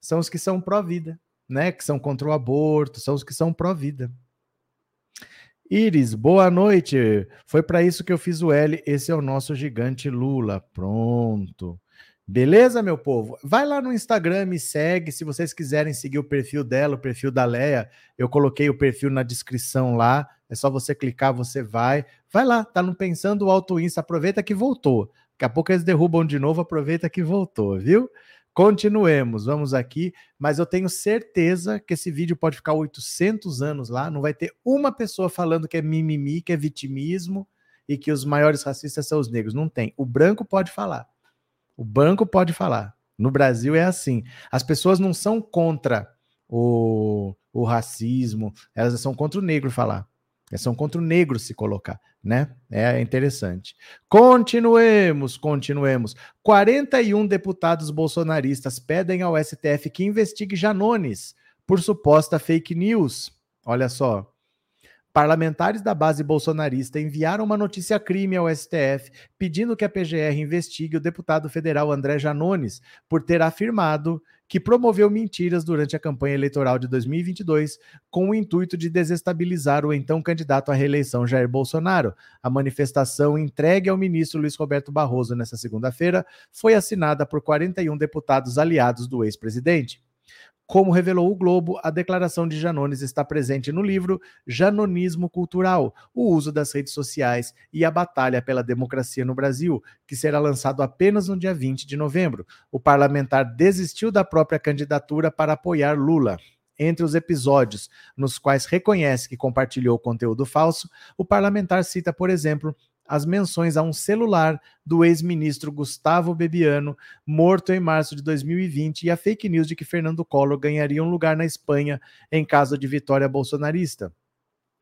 São os que são pró-vida, né? Que são contra o aborto, são os que são pró-vida. Iris, boa noite. Foi para isso que eu fiz o L. Esse é o nosso gigante Lula. Pronto. Beleza, meu povo? Vai lá no Instagram, me segue. Se vocês quiserem seguir o perfil dela, o perfil da Leia, eu coloquei o perfil na descrição lá. É só você clicar, você vai. Vai lá, tá no Pensando Alto Insta. Aproveita que voltou. Daqui a pouco eles derrubam de novo, aproveita que voltou, viu? Continuemos, vamos aqui, mas eu tenho certeza que esse vídeo pode ficar 800 anos lá, não vai ter uma pessoa falando que é mimimi, que é vitimismo e que os maiores racistas são os negros. Não tem. O branco pode falar. O banco pode falar. No Brasil é assim. As pessoas não são contra o, o racismo, elas são contra o negro falar. Elas são contra o negro se colocar, né? É interessante. Continuemos, continuemos. 41 deputados bolsonaristas pedem ao STF que investigue Janones por suposta fake news. Olha só. Parlamentares da base bolsonarista enviaram uma notícia crime ao STF pedindo que a PGR investigue o deputado federal André Janones por ter afirmado que promoveu mentiras durante a campanha eleitoral de 2022 com o intuito de desestabilizar o então candidato à reeleição Jair Bolsonaro. A manifestação entregue ao ministro Luiz Roberto Barroso nesta segunda-feira foi assinada por 41 deputados aliados do ex-presidente. Como revelou o Globo, a declaração de Janones está presente no livro Janonismo Cultural: O uso das redes sociais e a batalha pela democracia no Brasil, que será lançado apenas no dia 20 de novembro. O parlamentar desistiu da própria candidatura para apoiar Lula. Entre os episódios nos quais reconhece que compartilhou conteúdo falso, o parlamentar cita, por exemplo, as menções a um celular do ex-ministro Gustavo Bebiano, morto em março de 2020, e a fake news de que Fernando Collor ganharia um lugar na Espanha em caso de vitória bolsonarista.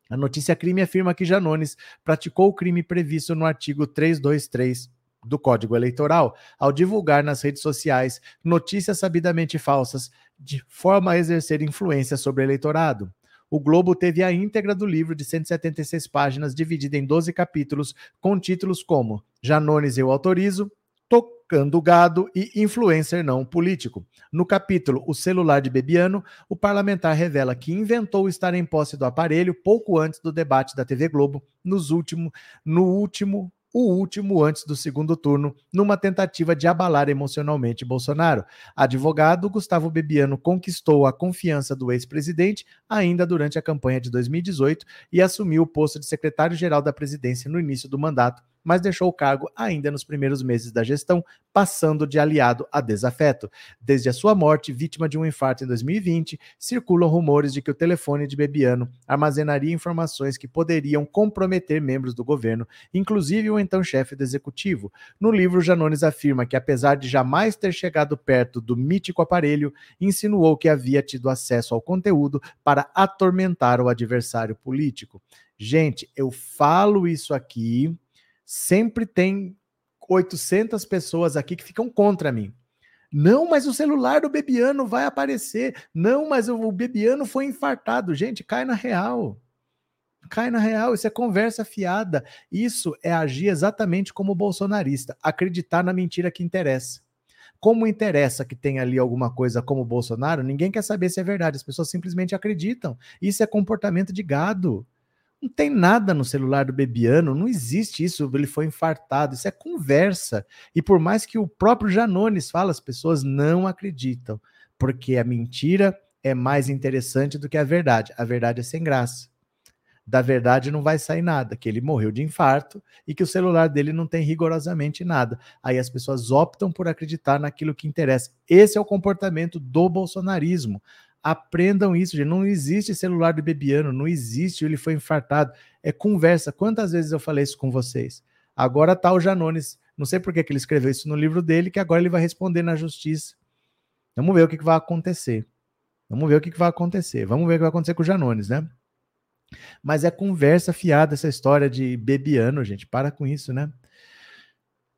A notícia crime afirma que Janones praticou o crime previsto no artigo 323 do Código Eleitoral ao divulgar nas redes sociais notícias sabidamente falsas de forma a exercer influência sobre o eleitorado o Globo teve a íntegra do livro de 176 páginas, dividida em 12 capítulos, com títulos como Janones Eu Autorizo, Tocando Gado e Influencer Não Político. No capítulo O Celular de Bebiano, o parlamentar revela que inventou estar em posse do aparelho pouco antes do debate da TV Globo, nos último, no último o último antes do segundo turno, numa tentativa de abalar emocionalmente Bolsonaro. Advogado, Gustavo Bebiano conquistou a confiança do ex-presidente ainda durante a campanha de 2018 e assumiu o posto de secretário-geral da presidência no início do mandato, mas deixou o cargo ainda nos primeiros meses da gestão, passando de aliado a desafeto. Desde a sua morte, vítima de um infarto em 2020, circulam rumores de que o telefone de Bebiano armazenaria informações que poderiam comprometer membros do governo, inclusive o então chefe do executivo. No livro, Janones afirma que, apesar de jamais ter chegado perto do mítico aparelho, insinuou que havia tido acesso ao conteúdo para atormentar o adversário político. Gente, eu falo isso aqui sempre tem 800 pessoas aqui que ficam contra mim. Não, mas o celular do Bebiano vai aparecer. Não, mas o Bebiano foi infartado. Gente, cai na real. Cai na real, isso é conversa fiada. Isso é agir exatamente como bolsonarista, acreditar na mentira que interessa. Como interessa que tem ali alguma coisa como Bolsonaro, ninguém quer saber se é verdade, as pessoas simplesmente acreditam. Isso é comportamento de gado. Não tem nada no celular do Bebiano, não existe isso, ele foi infartado, isso é conversa. E por mais que o próprio Janones fala, as pessoas não acreditam, porque a mentira é mais interessante do que a verdade. A verdade é sem graça. Da verdade não vai sair nada, que ele morreu de infarto e que o celular dele não tem rigorosamente nada. Aí as pessoas optam por acreditar naquilo que interessa. Esse é o comportamento do bolsonarismo. Aprendam isso, gente. Não existe celular do Bebiano, não existe, ele foi infartado. É conversa. Quantas vezes eu falei isso com vocês? Agora tá o Janones. Não sei por que, que ele escreveu isso no livro dele, que agora ele vai responder na justiça. Vamos ver o que, vai acontecer. Vamos ver o que, que vai acontecer. Vamos ver o que vai acontecer com o Janones, né? Mas é conversa fiada essa história de Bebiano, gente. Para com isso, né?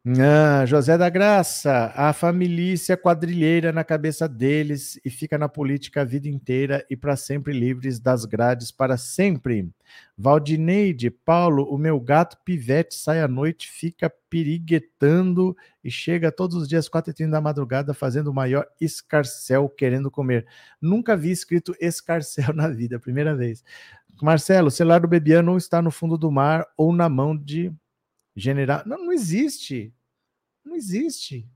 Ah, José da Graça, a família quadrilheira na cabeça deles e fica na política a vida inteira e para sempre livres das grades para sempre. Valdineide, Paulo, o meu gato pivete sai à noite, fica piriguetando e chega todos os dias, 4h30 da madrugada, fazendo o maior escarcel querendo comer. Nunca vi escrito escarcel na vida, primeira vez. Marcelo, o celular do Bebiano não está no fundo do mar ou na mão de general. Não, não existe. Não existe.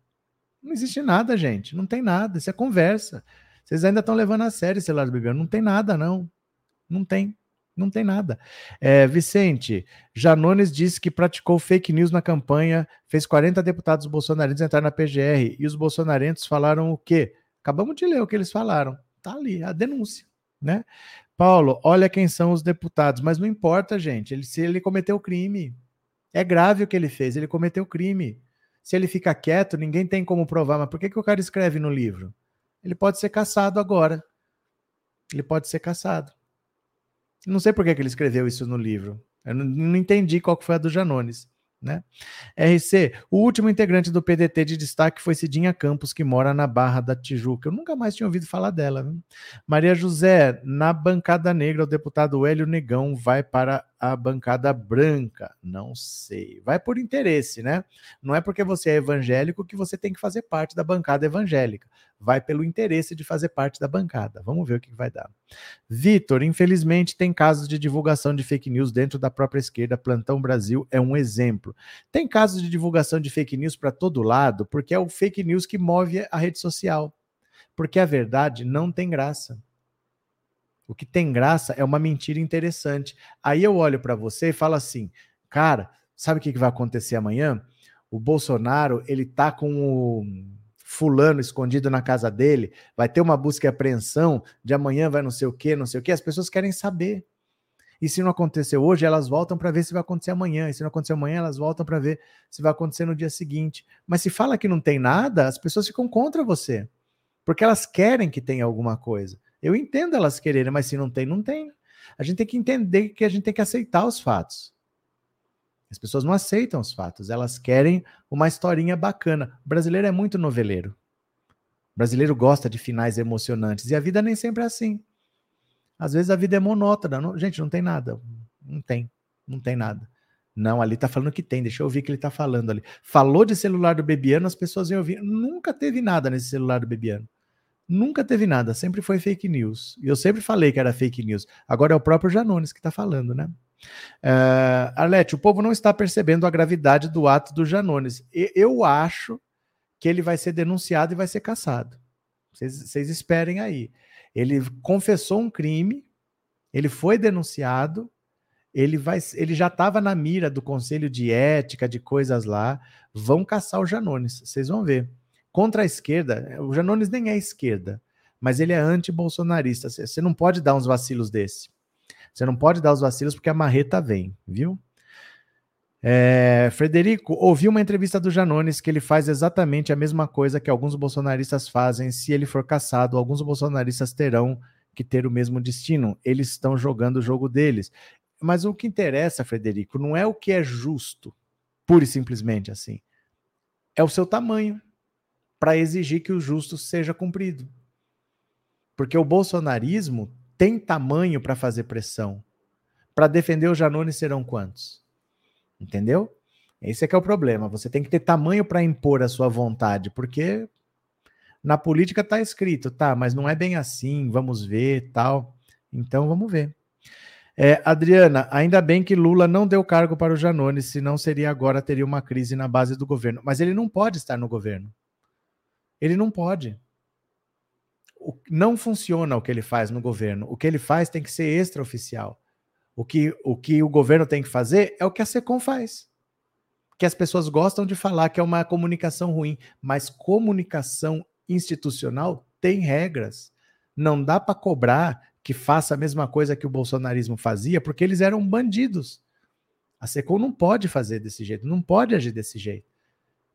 Não existe nada, gente. Não tem nada. Isso é conversa. Vocês ainda estão levando a sério esse lado bebê. Não tem nada, não. Não tem. Não tem nada. É, Vicente, Janones disse que praticou fake news na campanha, fez 40 deputados bolsonarenses entrar na PGR e os bolsonarenses falaram o quê? Acabamos de ler o que eles falaram. Tá ali, a denúncia, né? Paulo, olha quem são os deputados, mas não importa, gente. Ele, se ele cometeu crime, é grave o que ele fez, ele cometeu crime. Se ele fica quieto, ninguém tem como provar. Mas por que, que o cara escreve no livro? Ele pode ser caçado agora. Ele pode ser caçado. Não sei por que, que ele escreveu isso no livro. Eu não, não entendi qual foi a do Janones. Né? RC, o último integrante do PDT de destaque foi Cidinha Campos, que mora na Barra da Tijuca. Eu nunca mais tinha ouvido falar dela. Viu? Maria José, na bancada negra, o deputado Hélio Negão vai para a bancada branca? Não sei. Vai por interesse, né? Não é porque você é evangélico que você tem que fazer parte da bancada evangélica. Vai pelo interesse de fazer parte da bancada. Vamos ver o que vai dar. Vitor, infelizmente tem casos de divulgação de fake news dentro da própria esquerda. Plantão Brasil é um exemplo. Tem casos de divulgação de fake news para todo lado, porque é o fake news que move a rede social. Porque a verdade não tem graça. O que tem graça é uma mentira interessante. Aí eu olho para você e falo assim, cara, sabe o que vai acontecer amanhã? O Bolsonaro, ele tá com o fulano escondido na casa dele, vai ter uma busca e apreensão, de amanhã vai não sei o quê, não sei o quê. As pessoas querem saber. E se não aconteceu hoje, elas voltam para ver se vai acontecer amanhã. E se não acontecer amanhã, elas voltam para ver se vai acontecer no dia seguinte. Mas se fala que não tem nada, as pessoas ficam contra você. Porque elas querem que tenha alguma coisa. Eu entendo elas quererem, mas se não tem, não tem. A gente tem que entender que a gente tem que aceitar os fatos. As pessoas não aceitam os fatos, elas querem uma historinha bacana. O brasileiro é muito noveleiro. O brasileiro gosta de finais emocionantes e a vida nem sempre é assim. Às vezes a vida é monótona. Não, gente, não tem nada. Não tem. Não tem nada. Não, ali tá falando que tem. Deixa eu ouvir o que ele tá falando ali. Falou de celular do Bebiano, as pessoas iam ouvir. Nunca teve nada nesse celular do Bebiano. Nunca teve nada. Sempre foi fake news. E eu sempre falei que era fake news. Agora é o próprio Janones que tá falando, né? Uh, Arlete, o povo não está percebendo a gravidade do ato do Janones. Eu acho que ele vai ser denunciado e vai ser caçado. Vocês esperem aí. Ele confessou um crime, ele foi denunciado, ele, vai, ele já estava na mira do Conselho de Ética, de coisas lá. Vão caçar o Janones, vocês vão ver. Contra a esquerda, o Janones nem é esquerda, mas ele é anti-bolsonarista. Você não pode dar uns vacilos desse. Você não pode dar os vacilos porque a marreta vem, viu? É, Frederico, ouvi uma entrevista do Janones que ele faz exatamente a mesma coisa que alguns bolsonaristas fazem. Se ele for caçado, alguns bolsonaristas terão que ter o mesmo destino. Eles estão jogando o jogo deles. Mas o que interessa, Frederico, não é o que é justo, pura e simplesmente assim. É o seu tamanho para exigir que o justo seja cumprido. Porque o bolsonarismo tem tamanho para fazer pressão. Para defender o Janones serão quantos? Entendeu? Esse é que é o problema. Você tem que ter tamanho para impor a sua vontade, porque na política está escrito, tá, mas não é bem assim, vamos ver, tal. Então vamos ver. É, Adriana, ainda bem que Lula não deu cargo para o Janones, senão seria agora teria uma crise na base do governo. Mas ele não pode estar no governo. Ele não pode o, não funciona o que ele faz no governo. O que ele faz tem que ser extraoficial. O que, o que o governo tem que fazer é o que a SECOM faz. Que as pessoas gostam de falar que é uma comunicação ruim, mas comunicação institucional tem regras. Não dá para cobrar que faça a mesma coisa que o bolsonarismo fazia, porque eles eram bandidos. A SECOM não pode fazer desse jeito, não pode agir desse jeito.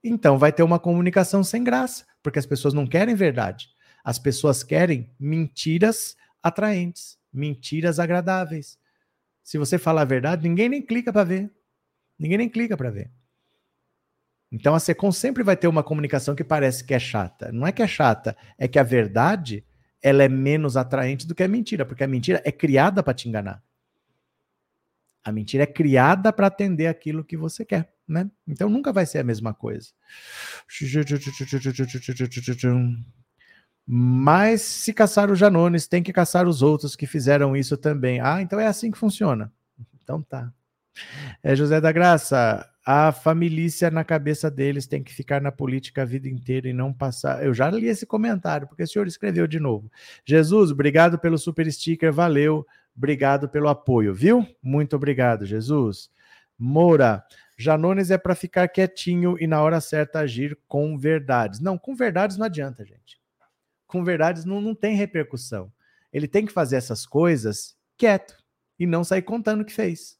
Então vai ter uma comunicação sem graça, porque as pessoas não querem verdade. As pessoas querem mentiras atraentes, mentiras agradáveis. Se você falar a verdade, ninguém nem clica para ver. Ninguém nem clica para ver. Então a Secom sempre vai ter uma comunicação que parece que é chata. Não é que é chata, é que a verdade ela é menos atraente do que a mentira, porque a mentira é criada para te enganar. A mentira é criada para atender aquilo que você quer, né? Então nunca vai ser a mesma coisa. Mas se caçar o Janones, tem que caçar os outros que fizeram isso também. Ah, então é assim que funciona. Então tá. É José da Graça, a família na cabeça deles tem que ficar na política a vida inteira e não passar. Eu já li esse comentário, porque o senhor escreveu de novo. Jesus, obrigado pelo super sticker, valeu. Obrigado pelo apoio, viu? Muito obrigado, Jesus. Moura, Janones é para ficar quietinho e na hora certa agir com verdades. Não, com verdades não adianta, gente com verdades não, não tem repercussão. Ele tem que fazer essas coisas quieto e não sair contando o que fez.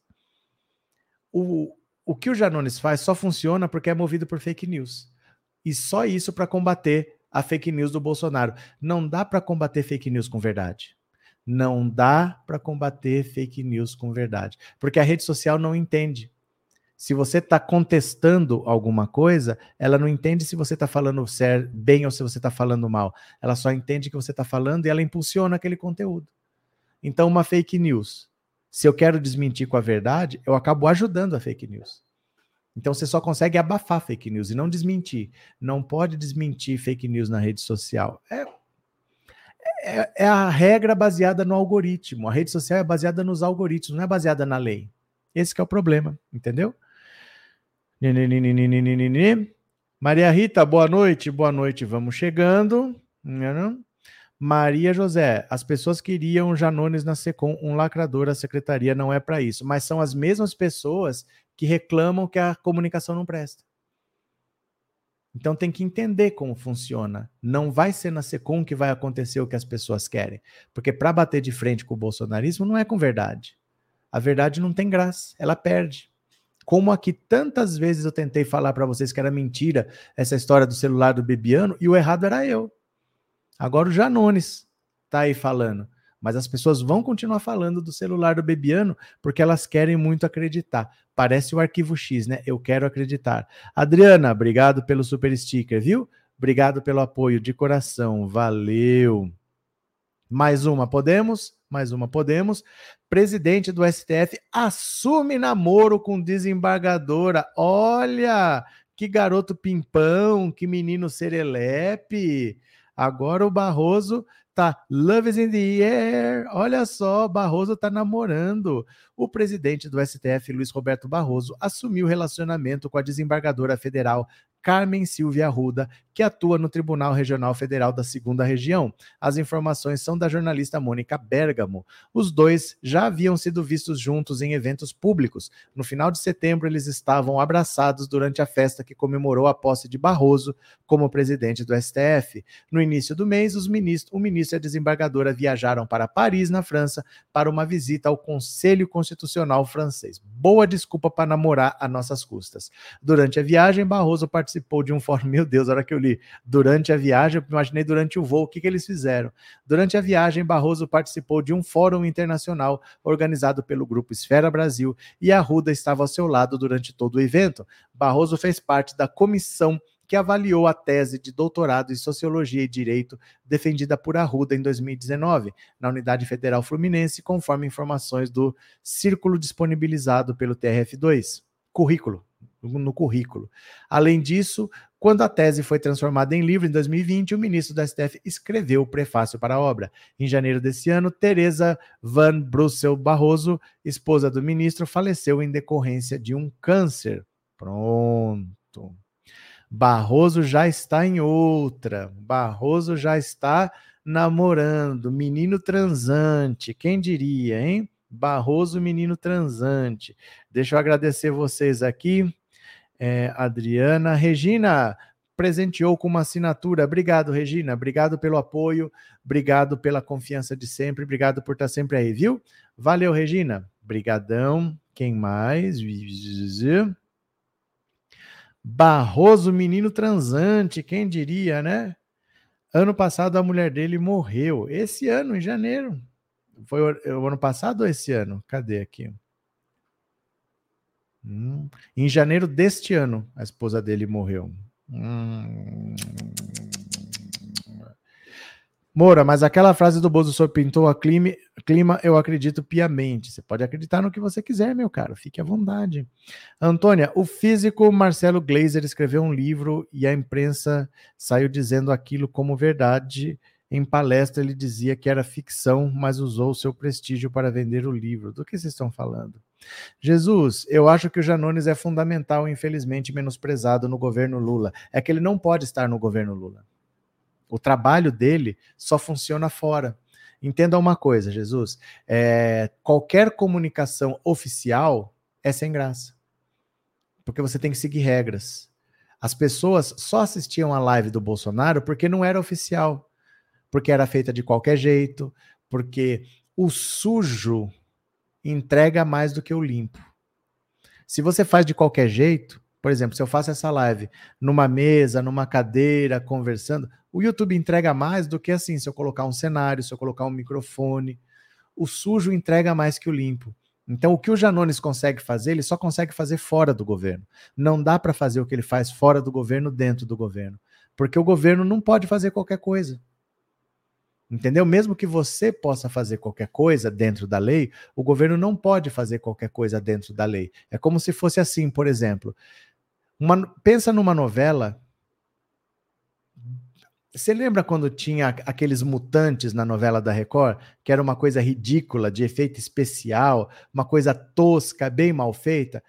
O, o que o Janones faz só funciona porque é movido por fake news. E só isso para combater a fake news do Bolsonaro. Não dá para combater fake news com verdade. Não dá para combater fake news com verdade. Porque a rede social não entende. Se você está contestando alguma coisa, ela não entende se você está falando bem ou se você está falando mal. Ela só entende que você está falando e ela impulsiona aquele conteúdo. Então, uma fake news. Se eu quero desmentir com a verdade, eu acabo ajudando a fake news. Então você só consegue abafar fake news e não desmentir. Não pode desmentir fake news na rede social. É, é, é, a regra baseada no algoritmo. A rede social é baseada nos algoritmos, não é baseada na lei. Esse é o problema, entendeu? Maria Rita, boa noite, boa noite, vamos chegando. Maria José, as pessoas queriam Janones na Secom, um lacrador, a secretaria não é para isso, mas são as mesmas pessoas que reclamam que a comunicação não presta. Então tem que entender como funciona. Não vai ser na Secom que vai acontecer o que as pessoas querem. Porque para bater de frente com o bolsonarismo não é com verdade. A verdade não tem graça, ela perde. Como aqui tantas vezes eu tentei falar para vocês que era mentira essa história do celular do Bebiano e o errado era eu. Agora o Janones tá aí falando. Mas as pessoas vão continuar falando do celular do Bebiano porque elas querem muito acreditar. Parece o arquivo X, né? Eu quero acreditar. Adriana, obrigado pelo super sticker, viu? Obrigado pelo apoio de coração. Valeu. Mais uma, podemos? Mais uma, podemos. Presidente do STF assume namoro com desembargadora. Olha, que garoto pimpão, que menino serelepe. Agora o Barroso tá Love is in the air. Olha só, Barroso tá namorando. O presidente do STF, Luiz Roberto Barroso, assumiu relacionamento com a desembargadora federal Carmen Silvia Arruda, que atua no Tribunal Regional Federal da Segunda Região. As informações são da jornalista Mônica Bergamo. Os dois já haviam sido vistos juntos em eventos públicos. No final de setembro, eles estavam abraçados durante a festa que comemorou a posse de Barroso como presidente do STF. No início do mês, os ministros, o ministro e a desembargadora viajaram para Paris, na França, para uma visita ao Conselho Constitucional francês. Boa desculpa para namorar a nossas custas. Durante a viagem, Barroso participou participou de um fórum. Meu Deus, a hora que eu li durante a viagem, eu imaginei durante o voo, o que, que eles fizeram? Durante a viagem, Barroso participou de um fórum internacional organizado pelo Grupo Esfera Brasil e a Ruda estava ao seu lado durante todo o evento. Barroso fez parte da comissão que avaliou a tese de doutorado em Sociologia e Direito defendida por Arruda em 2019, na Unidade Federal Fluminense, conforme informações do círculo disponibilizado pelo TRF2. Currículo no currículo. Além disso, quando a tese foi transformada em livro em 2020, o ministro do STF escreveu o prefácio para a obra. Em janeiro desse ano, Teresa Van Brussel Barroso, esposa do ministro, faleceu em decorrência de um câncer. Pronto. Barroso já está em outra. Barroso já está namorando. Menino transante. Quem diria, hein? Barroso, menino transante. Deixa eu agradecer vocês aqui é, Adriana. Regina presenteou com uma assinatura. Obrigado, Regina. Obrigado pelo apoio. Obrigado pela confiança de sempre. Obrigado por estar sempre aí, viu? Valeu, Regina. Brigadão. Quem mais? Barroso, menino transante. Quem diria, né? Ano passado a mulher dele morreu. Esse ano, em janeiro. Foi o, ano passado ou esse ano? Cadê aqui? Hum. Em janeiro deste ano, a esposa dele morreu. Hum. Moura, mas aquela frase do Bozo sobre pintou a clima, clima, eu acredito piamente. Você pode acreditar no que você quiser, meu caro, fique à vontade. Antônia, o físico Marcelo Glazer escreveu um livro e a imprensa saiu dizendo aquilo como verdade. Em palestra, ele dizia que era ficção, mas usou seu prestígio para vender o livro. Do que vocês estão falando? Jesus, eu acho que o Janones é fundamental, infelizmente menosprezado no governo Lula. É que ele não pode estar no governo Lula. O trabalho dele só funciona fora. Entenda uma coisa, Jesus: é, qualquer comunicação oficial é sem graça, porque você tem que seguir regras. As pessoas só assistiam a live do Bolsonaro porque não era oficial, porque era feita de qualquer jeito, porque o sujo entrega mais do que o limpo. Se você faz de qualquer jeito, por exemplo, se eu faço essa live numa mesa, numa cadeira, conversando, o YouTube entrega mais do que assim, se eu colocar um cenário, se eu colocar um microfone. O sujo entrega mais que o limpo. Então, o que o Janones consegue fazer, ele só consegue fazer fora do governo. Não dá para fazer o que ele faz fora do governo, dentro do governo. Porque o governo não pode fazer qualquer coisa. Entendeu? Mesmo que você possa fazer qualquer coisa dentro da lei, o governo não pode fazer qualquer coisa dentro da lei. É como se fosse assim, por exemplo. Uma, pensa numa novela. Você lembra quando tinha aqueles mutantes na novela da Record, que era uma coisa ridícula, de efeito especial, uma coisa tosca, bem mal feita?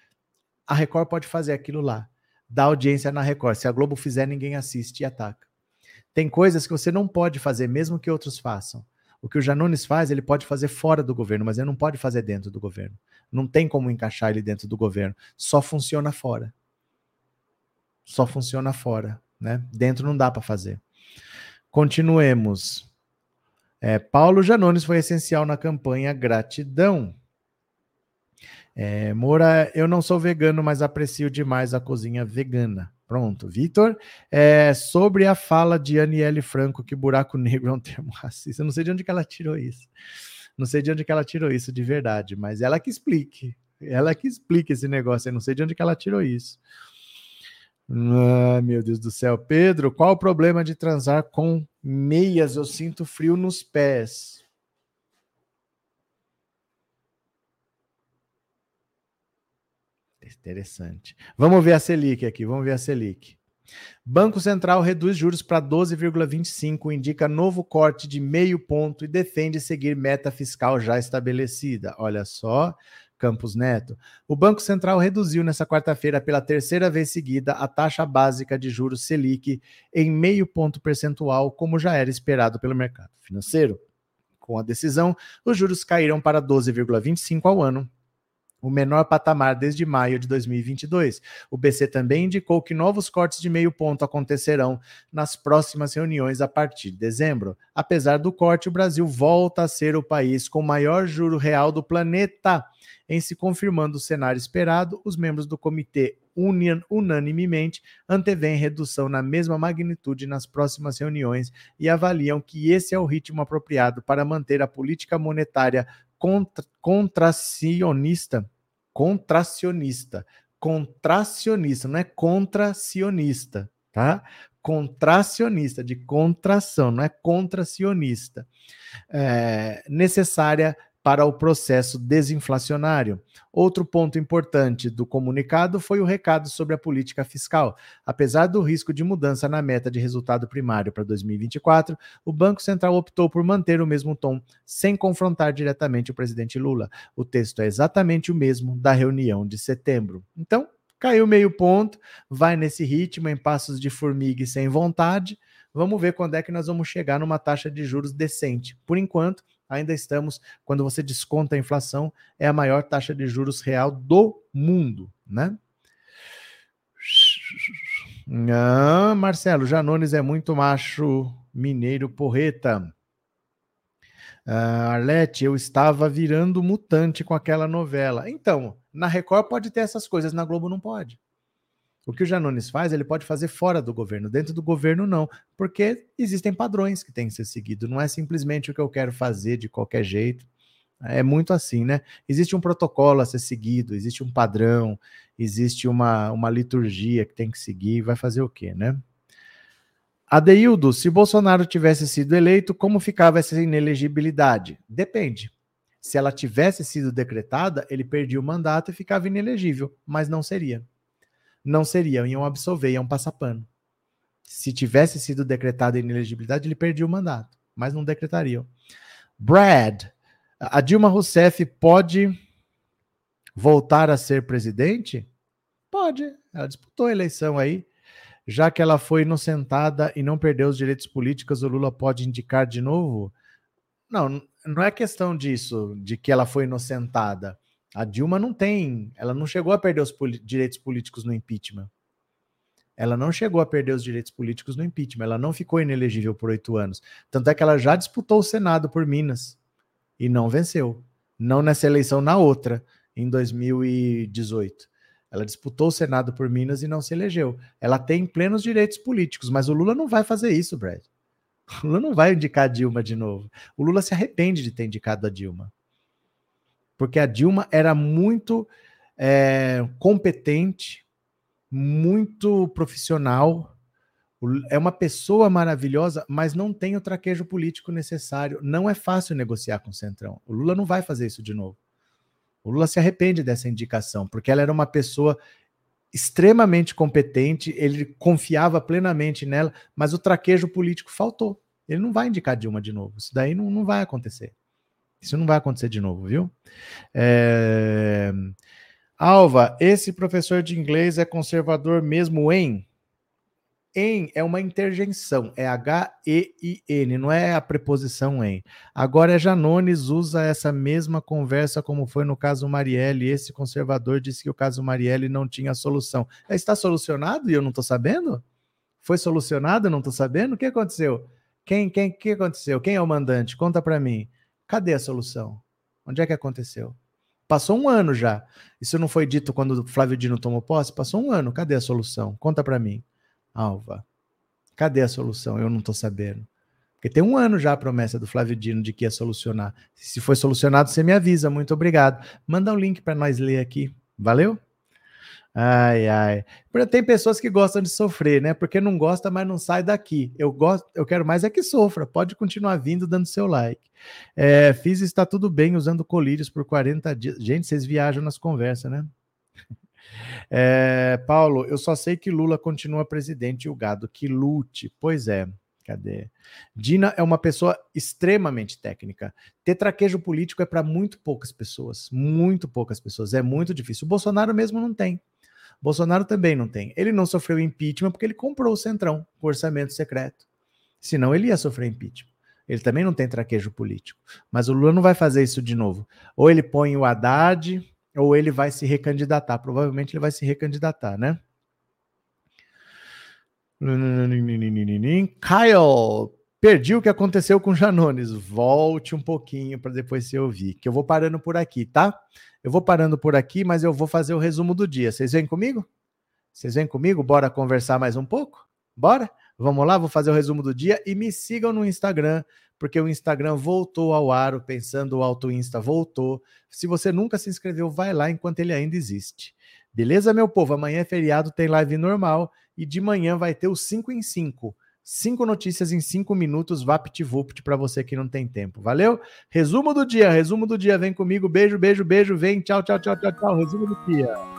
A Record pode fazer aquilo lá. Dá audiência na Record. Se a Globo fizer, ninguém assiste e ataca. Tem coisas que você não pode fazer, mesmo que outros façam. O que o Janones faz, ele pode fazer fora do governo, mas ele não pode fazer dentro do governo. Não tem como encaixar ele dentro do governo. Só funciona fora. Só funciona fora. Né? Dentro não dá para fazer. Continuemos. É, Paulo Janones foi essencial na campanha Gratidão. É, Moura, eu não sou vegano, mas aprecio demais a cozinha vegana. Pronto, Vitor. É, sobre a fala de Aniele Franco que buraco negro é um termo racista. Eu não sei de onde que ela tirou isso. Não sei de onde que ela tirou isso de verdade, mas ela que explique. Ela que explique esse negócio. Eu não sei de onde que ela tirou isso. Ah, meu Deus do céu. Pedro, qual o problema de transar com meias? Eu sinto frio nos pés. Interessante. Vamos ver a Selic aqui, vamos ver a Selic. Banco Central reduz juros para 12,25, indica novo corte de meio ponto e defende seguir meta fiscal já estabelecida. Olha só, Campos Neto. O Banco Central reduziu nesta quarta-feira pela terceira vez seguida a taxa básica de juros Selic em meio ponto percentual, como já era esperado pelo mercado financeiro. Com a decisão, os juros caíram para 12,25 ao ano, o menor patamar desde maio de 2022. O BC também indicou que novos cortes de meio ponto acontecerão nas próximas reuniões a partir de dezembro. Apesar do corte, o Brasil volta a ser o país com maior juro real do planeta. Em se confirmando o cenário esperado, os membros do comitê unanimemente antevêem redução na mesma magnitude nas próximas reuniões e avaliam que esse é o ritmo apropriado para manter a política monetária contra, contracionista contracionista. Contracionista, não é contracionista, tá? Contracionista, de contração, não é contracionista. É, necessária para o processo desinflacionário. Outro ponto importante do comunicado foi o recado sobre a política fiscal. Apesar do risco de mudança na meta de resultado primário para 2024, o Banco Central optou por manter o mesmo tom, sem confrontar diretamente o presidente Lula. O texto é exatamente o mesmo da reunião de setembro. Então, caiu meio ponto, vai nesse ritmo, em passos de formiga e sem vontade. Vamos ver quando é que nós vamos chegar numa taxa de juros decente. Por enquanto, ainda estamos, quando você desconta a inflação, é a maior taxa de juros real do mundo, né? Ah, Marcelo, Janones é muito macho mineiro porreta. Ah, Arlete, eu estava virando mutante com aquela novela. Então, na Record pode ter essas coisas, na Globo não pode. O que o Janones faz, ele pode fazer fora do governo, dentro do governo não, porque existem padrões que têm que ser seguidos, não é simplesmente o que eu quero fazer de qualquer jeito. É muito assim, né? Existe um protocolo a ser seguido, existe um padrão, existe uma, uma liturgia que tem que seguir, vai fazer o quê, né? Adeildo, se Bolsonaro tivesse sido eleito, como ficava essa inelegibilidade? Depende. Se ela tivesse sido decretada, ele perdia o mandato e ficava inelegível, mas não seria não seriam, iam absolver, iam passar pano. Se tivesse sido decretada a inelegibilidade, ele perdia o mandato, mas não decretariam. Brad, a Dilma Rousseff pode voltar a ser presidente? Pode, ela disputou a eleição aí. Já que ela foi inocentada e não perdeu os direitos políticos, o Lula pode indicar de novo? Não, não é questão disso, de que ela foi inocentada. A Dilma não tem, ela não chegou a perder os direitos políticos no impeachment. Ela não chegou a perder os direitos políticos no impeachment. Ela não ficou inelegível por oito anos. Tanto é que ela já disputou o Senado por Minas e não venceu. Não nessa eleição, na outra, em 2018. Ela disputou o Senado por Minas e não se elegeu. Ela tem plenos direitos políticos, mas o Lula não vai fazer isso, Brad. O Lula não vai indicar a Dilma de novo. O Lula se arrepende de ter indicado a Dilma porque a Dilma era muito é, competente, muito profissional, é uma pessoa maravilhosa, mas não tem o traquejo político necessário. Não é fácil negociar com o Centrão. O Lula não vai fazer isso de novo. O Lula se arrepende dessa indicação, porque ela era uma pessoa extremamente competente, ele confiava plenamente nela, mas o traquejo político faltou. Ele não vai indicar Dilma de novo. Isso daí não, não vai acontecer. Isso não vai acontecer de novo, viu? É... Alva, esse professor de inglês é conservador mesmo em? em é uma interjeição, é H-E-I-N, não é a preposição em. Agora, Janones usa essa mesma conversa como foi no caso Marielle. Esse conservador disse que o caso Marielle não tinha solução. É, está solucionado e eu não estou sabendo? Foi solucionado e não estou sabendo? O que aconteceu? Quem, quem, que aconteceu? Quem é o mandante? Conta para mim. Cadê a solução? Onde é que aconteceu? Passou um ano já. Isso não foi dito quando o Flávio Dino tomou posse? Passou um ano. Cadê a solução? Conta para mim. Alva, cadê a solução? Eu não estou sabendo. Porque tem um ano já a promessa do Flávio Dino de que ia solucionar. Se foi solucionado, você me avisa. Muito obrigado. Manda um link para nós ler aqui. Valeu? Ai, ai. Tem pessoas que gostam de sofrer, né? Porque não gosta, mas não sai daqui. Eu gosto, eu quero mais é que sofra. Pode continuar vindo dando seu like. É, fiz está tudo bem usando colírios por 40 dias. Gente, vocês viajam nas conversas, né? É, Paulo, eu só sei que Lula continua presidente e o gado que lute. Pois é. Cadê? Dina é uma pessoa extremamente técnica. Ter traquejo político é para muito poucas pessoas. Muito poucas pessoas. É muito difícil. O Bolsonaro mesmo não tem. Bolsonaro também não tem. Ele não sofreu impeachment porque ele comprou o Centrão com orçamento secreto. Senão ele ia sofrer impeachment. Ele também não tem traquejo político. Mas o Lula não vai fazer isso de novo. Ou ele põe o Haddad, ou ele vai se recandidatar. Provavelmente ele vai se recandidatar, né? Kyle, perdi o que aconteceu com Janones. Volte um pouquinho para depois você ouvir, que eu vou parando por aqui, tá? Eu vou parando por aqui, mas eu vou fazer o resumo do dia. Vocês vêm comigo? Vocês vêm comigo? Bora conversar mais um pouco? Bora? Vamos lá, vou fazer o resumo do dia e me sigam no Instagram, porque o Instagram voltou ao ar, o Pensando Alto Insta voltou. Se você nunca se inscreveu, vai lá enquanto ele ainda existe. Beleza, meu povo? Amanhã é feriado, tem live normal e de manhã vai ter o 5 em 5. Cinco notícias em cinco minutos, VaptVupt para você que não tem tempo. Valeu? Resumo do dia, resumo do dia. Vem comigo. Beijo, beijo, beijo. Vem. Tchau, tchau, tchau, tchau, tchau. Resumo do dia.